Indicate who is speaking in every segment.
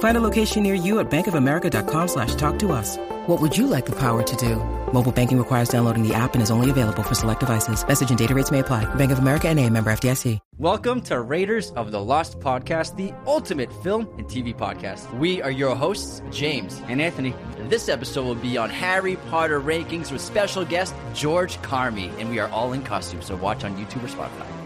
Speaker 1: Find a location near you at bankofamerica.com slash talk to us. What would you like the power to do? Mobile banking requires downloading the app and is only available for select devices. Message and data rates may apply. Bank of America and a member FDIC.
Speaker 2: Welcome to Raiders of the Lost Podcast, the ultimate film and TV podcast. We are your hosts, James and Anthony. And this episode will be on Harry Potter rankings with special guest George Carmi. And we are all in costume, so watch on YouTube or Spotify.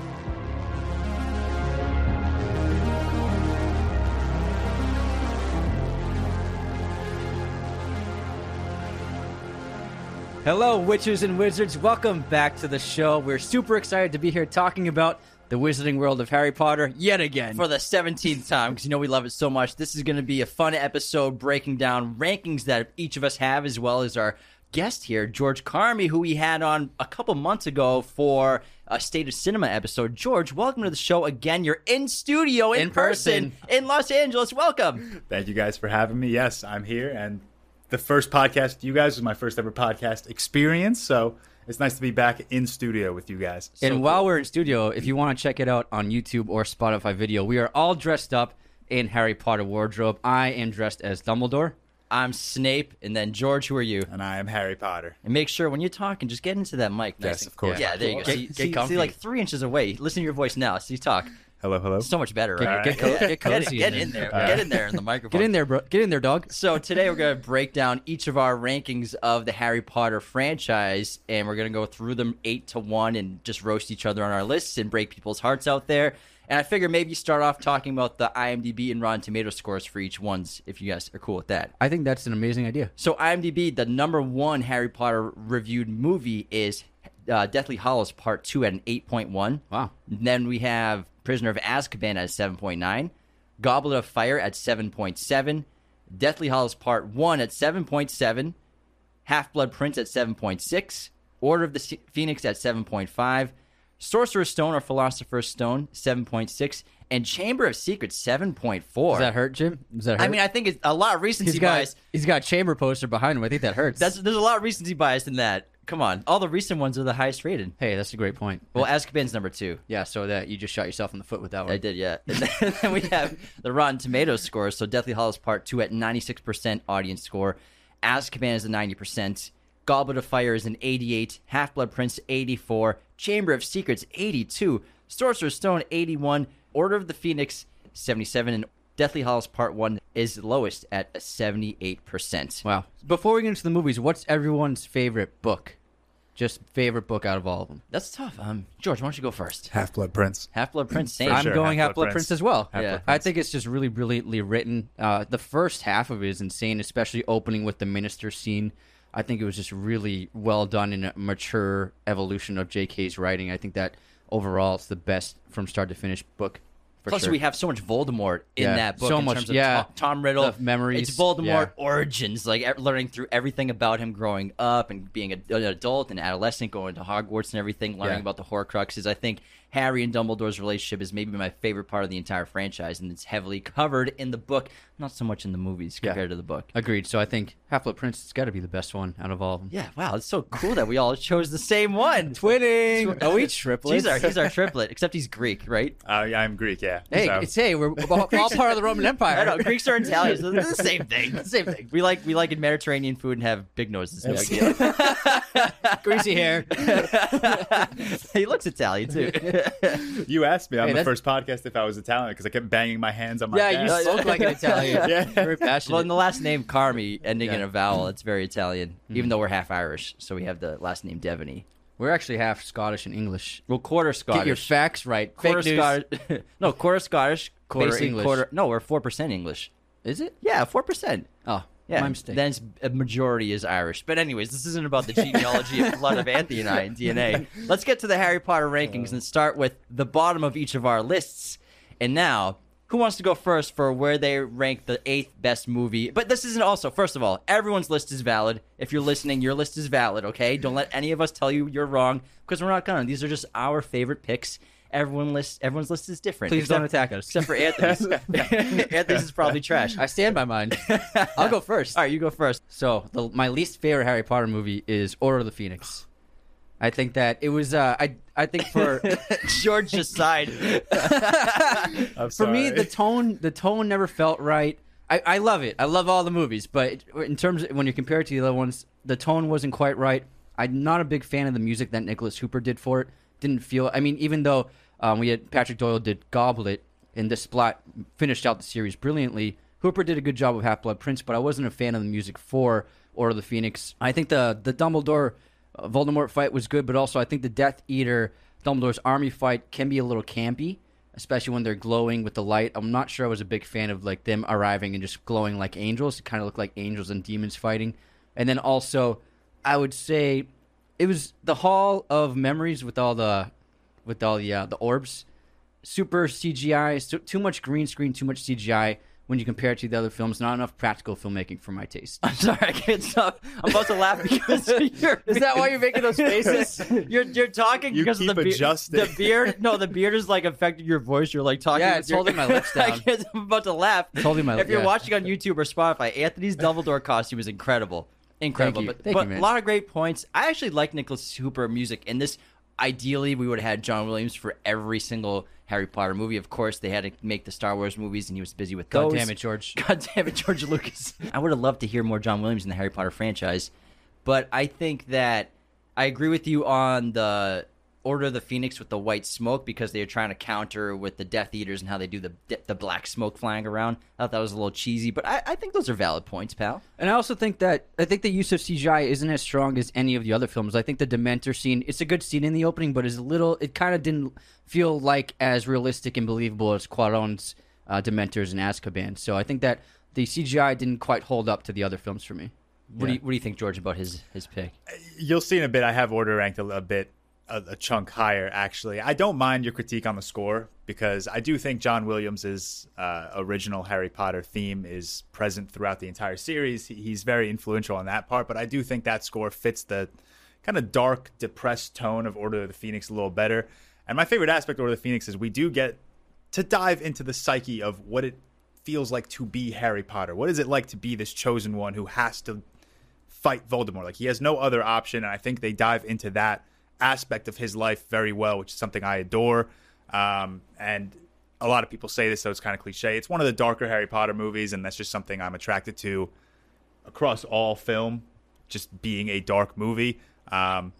Speaker 2: Hello, witches and wizards. Welcome back to the show. We're super excited to be here talking about the wizarding world of Harry Potter yet again for the 17th time because you know we love it so much. This is going to be a fun episode breaking down rankings that each of us have, as well as our guest here, George Carmi, who we had on a couple months ago for a State of Cinema episode. George, welcome to the show again. You're in studio in,
Speaker 3: In person.
Speaker 2: in Los Angeles. Welcome.
Speaker 3: Thank you guys for having me. Yes, I'm here, and the first podcast you guys was my first ever podcast experience. So it's nice to be back in studio with you guys.
Speaker 2: and while we're in studio, if you want to check it out on YouTube or Spotify video, we are all dressed up in Harry Potter wardrobe. I am dressed as Dumbledore. I'm Snape, and then George, who are you?
Speaker 3: and I am Harry Potter.
Speaker 2: And make sure when you're talking, just get into that mic. nice
Speaker 3: Yes, of course.
Speaker 2: Yeah, there you go.
Speaker 3: Of
Speaker 2: See,
Speaker 3: course.
Speaker 2: see,
Speaker 3: Get comfy.
Speaker 2: see, like three inches away. Listen to your voice now. See, talk.
Speaker 3: Hello, hello.
Speaker 2: So much better,
Speaker 4: Get-
Speaker 2: right?
Speaker 4: get co- get cozy
Speaker 2: Get,
Speaker 4: in
Speaker 2: in
Speaker 4: there.
Speaker 2: there. Get in there in the microphone.
Speaker 4: Get in there, bro. Get in there, dog.
Speaker 2: So today we're going to break down each of our rankings of the Harry Potter franchise, and we're going to go through them eight to one and just roast each other on our lists and break people's hearts out there. And I figure maybe start off talking about the IMDb and Rotten Tomato scores for each ones, if you guys are cool with that.
Speaker 4: I think that's an amazing idea.
Speaker 2: So IMDb, the number one Harry Potter reviewed movie is uh, Deathly Hallows Part Two at an eight point one.
Speaker 4: Wow.
Speaker 2: Then we have Prisoner of Azkaban at seven point nine, Goblet of Fire at seven point seven, Deathly Hallows Part One at seven point seven, Half Blood Prince at seven point six, Order of the Phoenix at seven point five, Sorcerer's Stone or Philosopher's Stone seven point six, and Chamber of Secrets seven point four.
Speaker 4: Does that hurt, Jim? Does that hurt?
Speaker 2: I mean, I think it's a lot of recency
Speaker 4: he's got
Speaker 2: bias.
Speaker 4: he's got a chamber poster behind him. I think that hurts.
Speaker 2: That's there's a lot of recency bias in that. Come on, all the recent ones are the highest rated.
Speaker 4: hey, that's a great point.
Speaker 2: Well, Azkaban's number two.
Speaker 4: yeah, so that you just shot yourself in the foot with that one.
Speaker 2: I did, yeah. And then, then we have the Rotten Tomatoes score. So Deathly Hallows Part Two at 96% audience score. Azkaban is a 90%. Goblet of Fire is an 88. Half Blood Prince 84. Chamber of Secrets 82. Sorcerer's Stone 81. Order of the Phoenix 77. And Deathly Hallows Part One is lowest at 78%.
Speaker 4: Wow. Before we get into the movies, what's everyone's favorite book? Just favorite book out of all of them.
Speaker 2: That's tough. Um, George, why don't you go first?
Speaker 3: Half Blood Prince.
Speaker 2: Half Blood Prince, same.
Speaker 3: For
Speaker 4: I'm
Speaker 3: sure,
Speaker 4: going
Speaker 3: Half-Blood
Speaker 4: Half Blood
Speaker 3: Prince.
Speaker 4: Prince as well.
Speaker 3: Half-Blood
Speaker 2: Yeah.
Speaker 4: I think it's just really brilliantly written. Uh, the first half of it is insane, especially opening with the minister scene. I think it was just really well done in a mature evolution of J.K.'s writing. I think that overall it's the best from start to finish book.
Speaker 2: Plus,
Speaker 4: sure.
Speaker 2: we have so much Voldemort in
Speaker 4: Yeah,
Speaker 2: that book.
Speaker 4: so
Speaker 2: in
Speaker 4: much,
Speaker 2: terms of
Speaker 4: yeah.
Speaker 2: Tom, Tom Riddle
Speaker 4: The memories,
Speaker 2: It's Voldemort
Speaker 4: yeah.
Speaker 2: origins, like learning through everything about him growing up and being a, an adult and adolescent, going to Hogwarts and everything, learning about the Horcruxes. I think Harry and Dumbledore's relationship is maybe my favorite part of the entire franchise, and it's heavily covered in the book, not so much in the movies
Speaker 4: Yeah.
Speaker 2: compared to the book.
Speaker 4: Agreed. So I think Half Blood Prince has got to be the best one out of all of them.
Speaker 2: Yeah, wow, it's so cool that we all chose the same one.
Speaker 4: Twinning. Are we triplets?
Speaker 2: He's our, he's our triplet, except he's Greek, right?
Speaker 3: Uh, yeah, I'm Greek, yeah.
Speaker 4: Hey,
Speaker 3: So-
Speaker 4: it's hey, we're all, all part of the Roman Empire.
Speaker 2: I know Greeks are Italians. They're the same thing. The same thing. We like we like Mediterranean food and have big noses. No big.
Speaker 4: Greasy hair.
Speaker 2: he looks Italian too.
Speaker 3: you asked me on
Speaker 4: Hey,
Speaker 3: the
Speaker 4: that's-
Speaker 3: first podcast if I was Italian because I kept banging my hands on my
Speaker 4: Yeah, you
Speaker 3: desk.
Speaker 4: spoke like an Italian.
Speaker 3: Yeah.
Speaker 4: Very passionate.
Speaker 2: well, in the last name Carmi, ending in a vowel, it's very Italian. Even mm-hmm. though we're half Irish, so we have the last name Devaney.
Speaker 4: We're actually half Scottish and English.
Speaker 2: Well, quarter Scottish.
Speaker 4: Get your facts right.
Speaker 2: quarter
Speaker 4: Fake news.
Speaker 2: Scottish. no, quarter Scottish,
Speaker 4: Quarter
Speaker 2: basically
Speaker 4: English.
Speaker 2: Quarter. No, we're four percent English.
Speaker 4: Is it?
Speaker 2: Yeah, four percent.
Speaker 4: Oh,
Speaker 2: Yeah,
Speaker 4: my mistake.
Speaker 2: Then a majority is Irish. But anyways, this isn't about the genealogy and blood of Anthony and I in DNA. Let's get to the Harry Potter rankings and start with the bottom of each of our lists. And now, who wants to go first for where they rank the eighth best movie? But this isn't also. First of all, everyone's list is valid. If you're listening, your list is valid. Okay, don't let any of us tell you you're wrong because we're not gonna. These are just our favorite picks. Everyone list, everyone's list is different.
Speaker 4: Please
Speaker 2: except-
Speaker 4: don't attack us.
Speaker 2: Except for Anthony's. Anthony's is probably trash.
Speaker 4: I stand by mine. I'll go first.
Speaker 2: All right, you go first.
Speaker 4: So the, my least favorite Harry Potter movie is Order of the Phoenix. I think that it was. Uh, I I think for
Speaker 2: George just sighed.
Speaker 4: For me the tone the tone never felt right. I, I love it. I love all the movies, but in terms of when you compare it to the other ones, the tone wasn't quite right. I'm not a big fan of the music that Nicholas Hooper did for it. Didn't feel. I mean, even though um, we had Patrick Doyle did Goblet and Desplat finished out the series brilliantly, Hooper did a good job of Half Blood Prince, but I wasn't a fan of the music for Order of the Phoenix. I think the the Dumbledore uh, Voldemort fight was good, but also I think the Death Eater Dumbledore's army fight can be a little campy, especially when they're glowing with the light. I'm not sure I was a big fan of like them arriving and just glowing like angels. It kind of looked like angels and demons fighting. And then also, I would say it was the Hall of Memories with all the with all the uh, the orbs. Super CGI, so, too much green screen, too much CGI. When you compare it to the other films, not enough practical filmmaking for my taste.
Speaker 2: I'm sorry, I can't stop. I'm about to laugh because you're.
Speaker 4: Is that why you're making those faces?
Speaker 2: You're you're talking
Speaker 3: You
Speaker 2: because of
Speaker 3: keep
Speaker 2: the beard.
Speaker 3: adjusting.
Speaker 2: The beard, no, the beard is like affecting your voice. You're like talking.
Speaker 4: Yeah,
Speaker 2: with
Speaker 4: it's
Speaker 2: your-
Speaker 4: holding my lips
Speaker 2: I
Speaker 4: down.
Speaker 2: can't, I'm about to laugh.
Speaker 4: It's holding my- lips.
Speaker 2: If you're
Speaker 4: yeah.
Speaker 2: watching on YouTube or Spotify, Anthony's Dumbledore costume is incredible, incredible.
Speaker 4: you.
Speaker 2: But,
Speaker 4: Thank
Speaker 2: but
Speaker 4: you, man.
Speaker 2: a lot of great points. I actually like Nicholas Hooper music in this. Ideally, we would have had John Williams for every single Harry Potter movie. Of course, they had to make the Star Wars movies, and he was busy with
Speaker 4: God
Speaker 2: those.
Speaker 4: damn it, George.
Speaker 2: God damn it, George Lucas. I would have loved to hear more John Williams in the Harry Potter franchise, but I think that I agree with you on the Order of the Phoenix with the white smoke because they were trying to counter with the Death Eaters and how they do the the black smoke flying around. I thought that was a little cheesy, but I, I think those are valid points, pal.
Speaker 4: And I also think that I think the use of CGI isn't as strong as any of the other films. I think the Dementor scene it's a good scene in the opening, but is a little. It kind of didn't feel like as realistic and believable as Cuarón's uh, Dementors in Azkaban. So I think that the CGI didn't quite hold up to the other films for me.
Speaker 2: What do you what do you think, George, about his his pick?
Speaker 3: You'll see in a bit. I have order ranked a, a bit, a, a chunk higher. Actually, I don't mind your critique on the score because I do think John Williams's uh, original Harry Potter theme is present throughout the entire series. He's very influential on that part, but I do think that score fits the kind of dark, depressed tone of Order of the Phoenix a little better. And my favorite aspect of Order of the Phoenix is we do get to dive into the psyche of what it feels like to be Harry Potter. What is it like to be this chosen one who has to fight Voldemort. Like he has no other option, and I think they dive into that aspect of his life very well, which is something I adore. Um, and a lot of people say this, so it's kind of cliche. It's one of the darker Harry Potter movies, and that's just something I'm attracted to across all film, just being a dark movie. Um,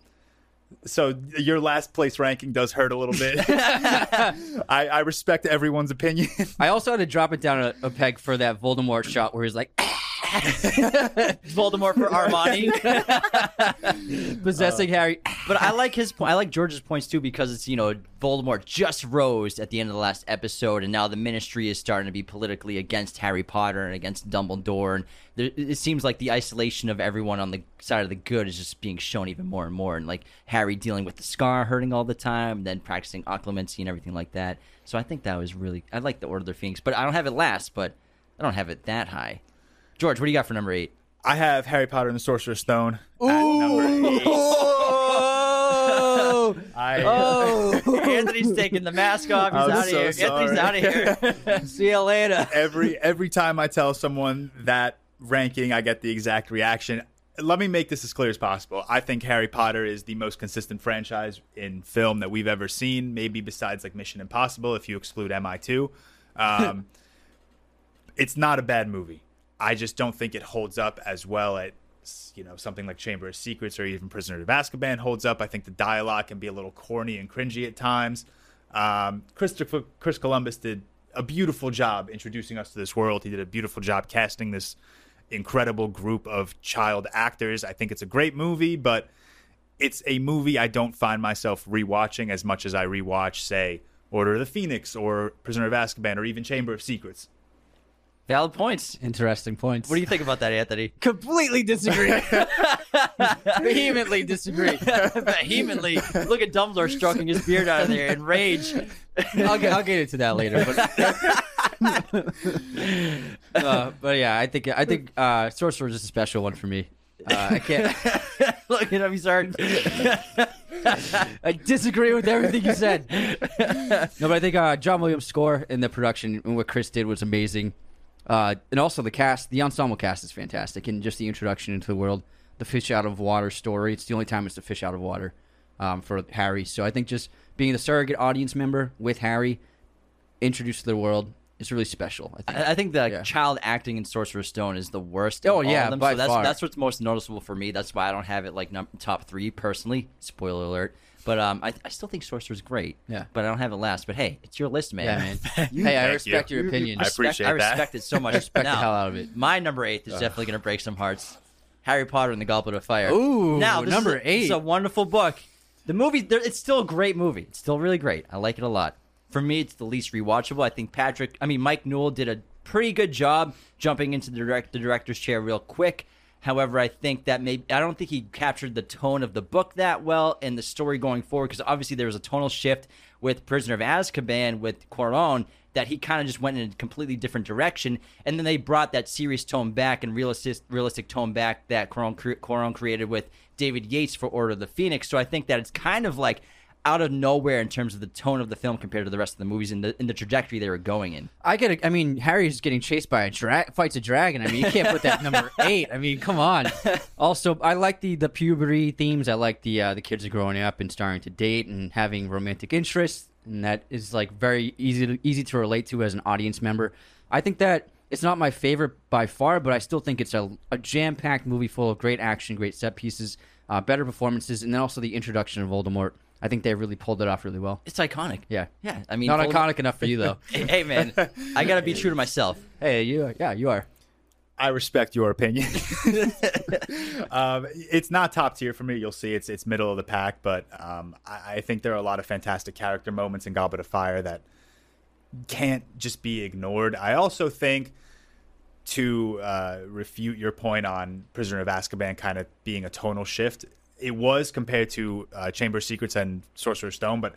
Speaker 3: so your last place ranking does hurt a little bit. I, I respect everyone's opinion.
Speaker 4: I also had to drop it down a, a peg for that Voldemort shot where he's like
Speaker 2: Voldemort for Armani.
Speaker 4: possessing uh, Harry.
Speaker 2: But I like his point. I like George's points too because it's you know Voldemort just rose at the end of the last episode, and now the Ministry is starting to be politically against Harry Potter and against Dumbledore, and there, it seems like the isolation of everyone on the side of the good is just being shown even more and more, and like Harry dealing with the scar hurting all the time, then practicing occlumency and everything like that. So I think that was really I like the Order of the Phoenix, but I don't have it last, but I don't have it that high. George, what do you got for number eight?
Speaker 3: I have Harry Potter and the Sorcerer's Stone at number eight.
Speaker 4: Oh,
Speaker 3: I,
Speaker 2: Anthony's taking the mask off. He's
Speaker 3: I'm
Speaker 2: out of
Speaker 3: so
Speaker 2: here. Anthony's
Speaker 3: sorry.
Speaker 2: out of here.
Speaker 4: see you later.
Speaker 3: every every time I tell someone that ranking, I get the exact reaction. Let me make this as clear as possible. I think Harry Potter is the most consistent franchise in film that we've ever seen, maybe besides like Mission Impossible, if you exclude MI2. Um, it's not a bad movie. I just don't think it holds up as well at you know something like Chamber of Secrets or even Prisoner of Azkaban holds up. I think the dialogue can be a little corny and cringy at times. Um, Christopher Chris Columbus did a beautiful job introducing us to this world. He did a beautiful job casting this incredible group of child actors. I think it's a great movie, but it's a movie I don't find myself rewatching as much as I rewatch, say, Order of the Phoenix or Prisoner of Azkaban or even Chamber of Secrets.
Speaker 2: Valid points.
Speaker 4: Interesting points.
Speaker 2: What do you think about that, Anthony?
Speaker 4: Completely disagree. Vehemently disagree.
Speaker 2: Vehemently. Look at Dumbledore stroking his beard out of there in rage.
Speaker 4: I'll get, I'll get into that later. But, uh, but yeah, I think I think uh, Sorcerer's is a special one for me. Uh, I can't.
Speaker 2: Look at him, he's hard.
Speaker 4: I disagree with everything you said. no, but I think uh, John Williams' score and the production and what Chris did was amazing. Uh, and also the cast, the ensemble cast is fantastic, and just the introduction into the world, the fish out of water story. It's the only time it's the fish out of water um, for Harry. So I think just being the surrogate audience member with Harry, introduced to the world, is really special. I think.
Speaker 2: I I think the
Speaker 4: Yeah.
Speaker 2: child acting in Sorcerer's Stone is the worst.
Speaker 4: Oh, yeah, by
Speaker 2: so that's
Speaker 4: far.
Speaker 2: that's what's most noticeable for me. That's why I don't have it like num- top three personally. Spoiler alert. But um, I, I still think Sorcerer's great.
Speaker 4: Yeah.
Speaker 2: But I don't have it last. But hey, it's your list, man.
Speaker 4: yeah, man. hey, I respect
Speaker 3: you.
Speaker 4: your opinion.
Speaker 3: I
Speaker 2: Respect-
Speaker 3: appreciate
Speaker 2: I
Speaker 3: that.
Speaker 2: respect it so much.
Speaker 4: respect the hell out of it.
Speaker 2: My number eight is definitely going to break some hearts. Harry Potter and the Goblet of Fire.
Speaker 4: Ooh,
Speaker 2: now this
Speaker 4: number
Speaker 2: is a,
Speaker 4: eight.
Speaker 2: It's a wonderful book. The movie, there- it's still a great movie. It's still really great. I like it a lot. For me, it's the least rewatchable. I think Patrick, I mean Mike Newell did a pretty good job jumping into the direct the director's chair real quick. However, I think that maybe I don't think he captured the tone of the book that well and the story going forward because obviously there was a tonal shift with Prisoner of Azkaban with Cuarón that he kind of just went in a completely different direction, and then they brought that serious tone back and realistic realistic tone back that cre- Cuarón created with David Yates for Order of the Phoenix. So I think that it's kind of like out of nowhere in terms of the tone of the film compared to the rest of the movies and the, in the trajectory they were going in.
Speaker 4: I get. A, I mean, Harry's getting chased by a drag, fights a dragon. I mean, you can't put that number eight. I mean, come on. Also, I like the the puberty themes. I like the uh, the kids are growing up and starting to date and having romantic interests, and that is like very easy to easy to relate to as an audience member. I think that it's not my favorite by far, but I still think it's a, a jam packed movie full of great action, great set pieces, uh, better performances, and then also the introduction of Voldemort. I think they really pulled it off really well.
Speaker 2: It's iconic.
Speaker 4: Yeah,
Speaker 2: Yeah. I mean,
Speaker 4: not
Speaker 2: Voldemort-
Speaker 4: iconic enough for you though.
Speaker 2: Hey, hey, man, I got to be true to myself.
Speaker 4: hey, you. Yeah, you are.
Speaker 3: I respect your opinion. um, it's not top tier for me. You'll see it's it's middle of the pack, but um, I, I think there are a lot of fantastic character moments in Goblet of Fire that can't just be ignored. I also think to uh, refute your point on Prisoner of Azkaban kind of being a tonal shift, it was compared to uh, Chamber of Secrets and Sorcerer's Stone, but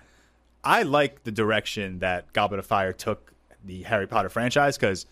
Speaker 3: I like the direction that Goblet of Fire took the Harry Potter franchise because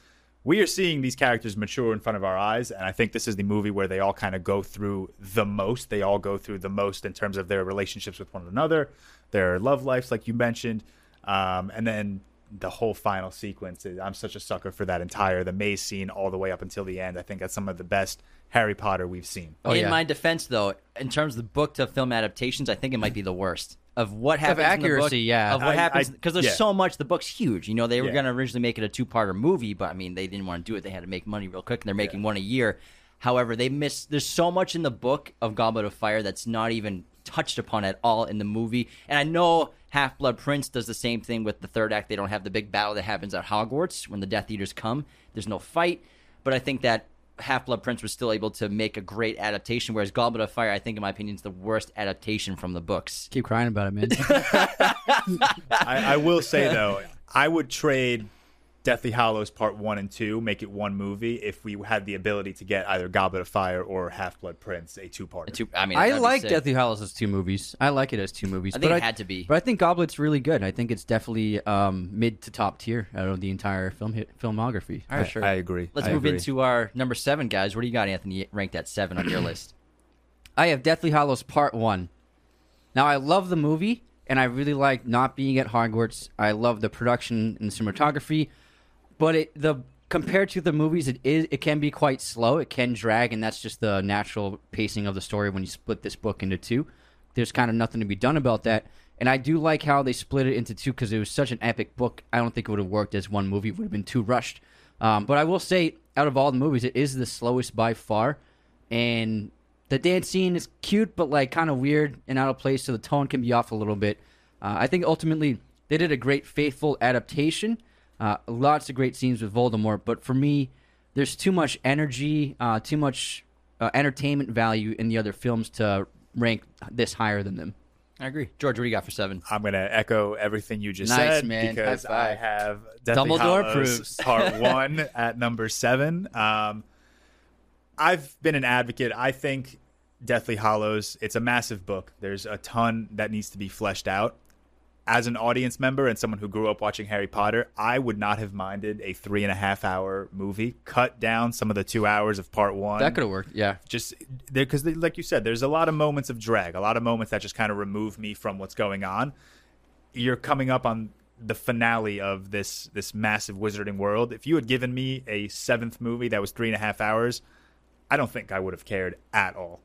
Speaker 3: we are seeing these characters mature in front of our eyes, and I think this is the movie where they all kind of go through the most. They all go through the most in terms of their relationships with one another, their love lives, like you mentioned, um, and then the whole final sequence. is- I'm such a sucker for that entire the maze scene all the way up until the end. I think that's some of the best Harry Potter we've seen.
Speaker 4: Oh,
Speaker 2: in
Speaker 4: yeah.
Speaker 2: my defense, though, in terms of the book to film adaptations, I think it might be the worst of what happens in the book,
Speaker 4: accuracy, yeah.
Speaker 2: of what
Speaker 3: I-
Speaker 2: happens because there's
Speaker 3: yeah.
Speaker 2: so much. The book's huge. You know, they were
Speaker 3: Yeah.
Speaker 2: going to originally make it a two-parter movie, but I mean, they didn't want to do it. They had to make money real quick, and they're making one a year. However, they miss. There's so much in the book of Goblet of Fire that's not even touched upon at all in the movie. And I know Half Blood Prince does the same thing with the third act. They don't have the big battle that happens at Hogwarts when the Death Eaters come. There's no fight, but I think that Half Blood Prince was still able to make a great adaptation, whereas Goblet of Fire, I think, in my opinion, is the worst adaptation from the books.
Speaker 4: Keep crying about it, man.
Speaker 3: I, I will say though, I would trade Deathly Hallows Part One and Two, make it one movie, if we had the ability to get either Goblet of Fire or Half Blood Prince, a two-part.
Speaker 2: Two, I mean,
Speaker 4: I like. Deathly Hallows as two movies. I like it as two movies.
Speaker 2: I think
Speaker 4: but
Speaker 2: it had to be.
Speaker 4: But I think Goblet's really good. I think it's definitely um, mid to top tier out of the entire film filmography.
Speaker 2: All right,
Speaker 4: for sure.
Speaker 3: I agree.
Speaker 2: Let's
Speaker 3: I
Speaker 2: move
Speaker 3: agree.
Speaker 2: into our number seven, guys. What do you got, Anthony? Ranked at seven on your list.
Speaker 4: I have Deathly Hallows Part One. Now I love the movie, and I really like not being at Hogwarts. I love the production and cinematography, but it the compared to the movies, it is it can be quite slow. It can drag, and that's just the natural pacing of the story when you split this book into two. There's kind of nothing to be done about that. And I do like how they split it into two because it was such an epic book. I don't think it would have worked as one movie. It would have been too rushed. Um, but I will say, out of all the movies, it is the slowest by far. And the dance scene is cute, but like kind of weird and out of place, so the tone can be off a little bit. Uh, I think ultimately they did a great, faithful adaptation. Uh, lots of great scenes with Voldemort, but for me, there's too much energy, uh, too much uh, entertainment value in the other films to rank this higher than them.
Speaker 2: I agree. George, what do you got for seven?
Speaker 3: I'm going to echo everything you just
Speaker 4: Nice,
Speaker 3: said
Speaker 4: man.
Speaker 3: because I have Deathly
Speaker 4: Dumbledore
Speaker 3: Hallows
Speaker 4: approves.
Speaker 3: Part One at number seven. Um, I've been an advocate. I think Deathly Hallows. It's a massive book. There's a ton that needs to be fleshed out. As an audience member and someone who grew up watching Harry Potter, I would not have minded a three and a half hour movie. Cut down some of the two hours of part one
Speaker 4: That could have worked. Yeah.
Speaker 3: just there because like you said there's a lot of moments of drag a lot of moments that just kind of remove me from what's going on you're coming up on the finale of this this massive wizarding world if you had given me a seventh movie that was three and a half hours i don't think i would have cared at all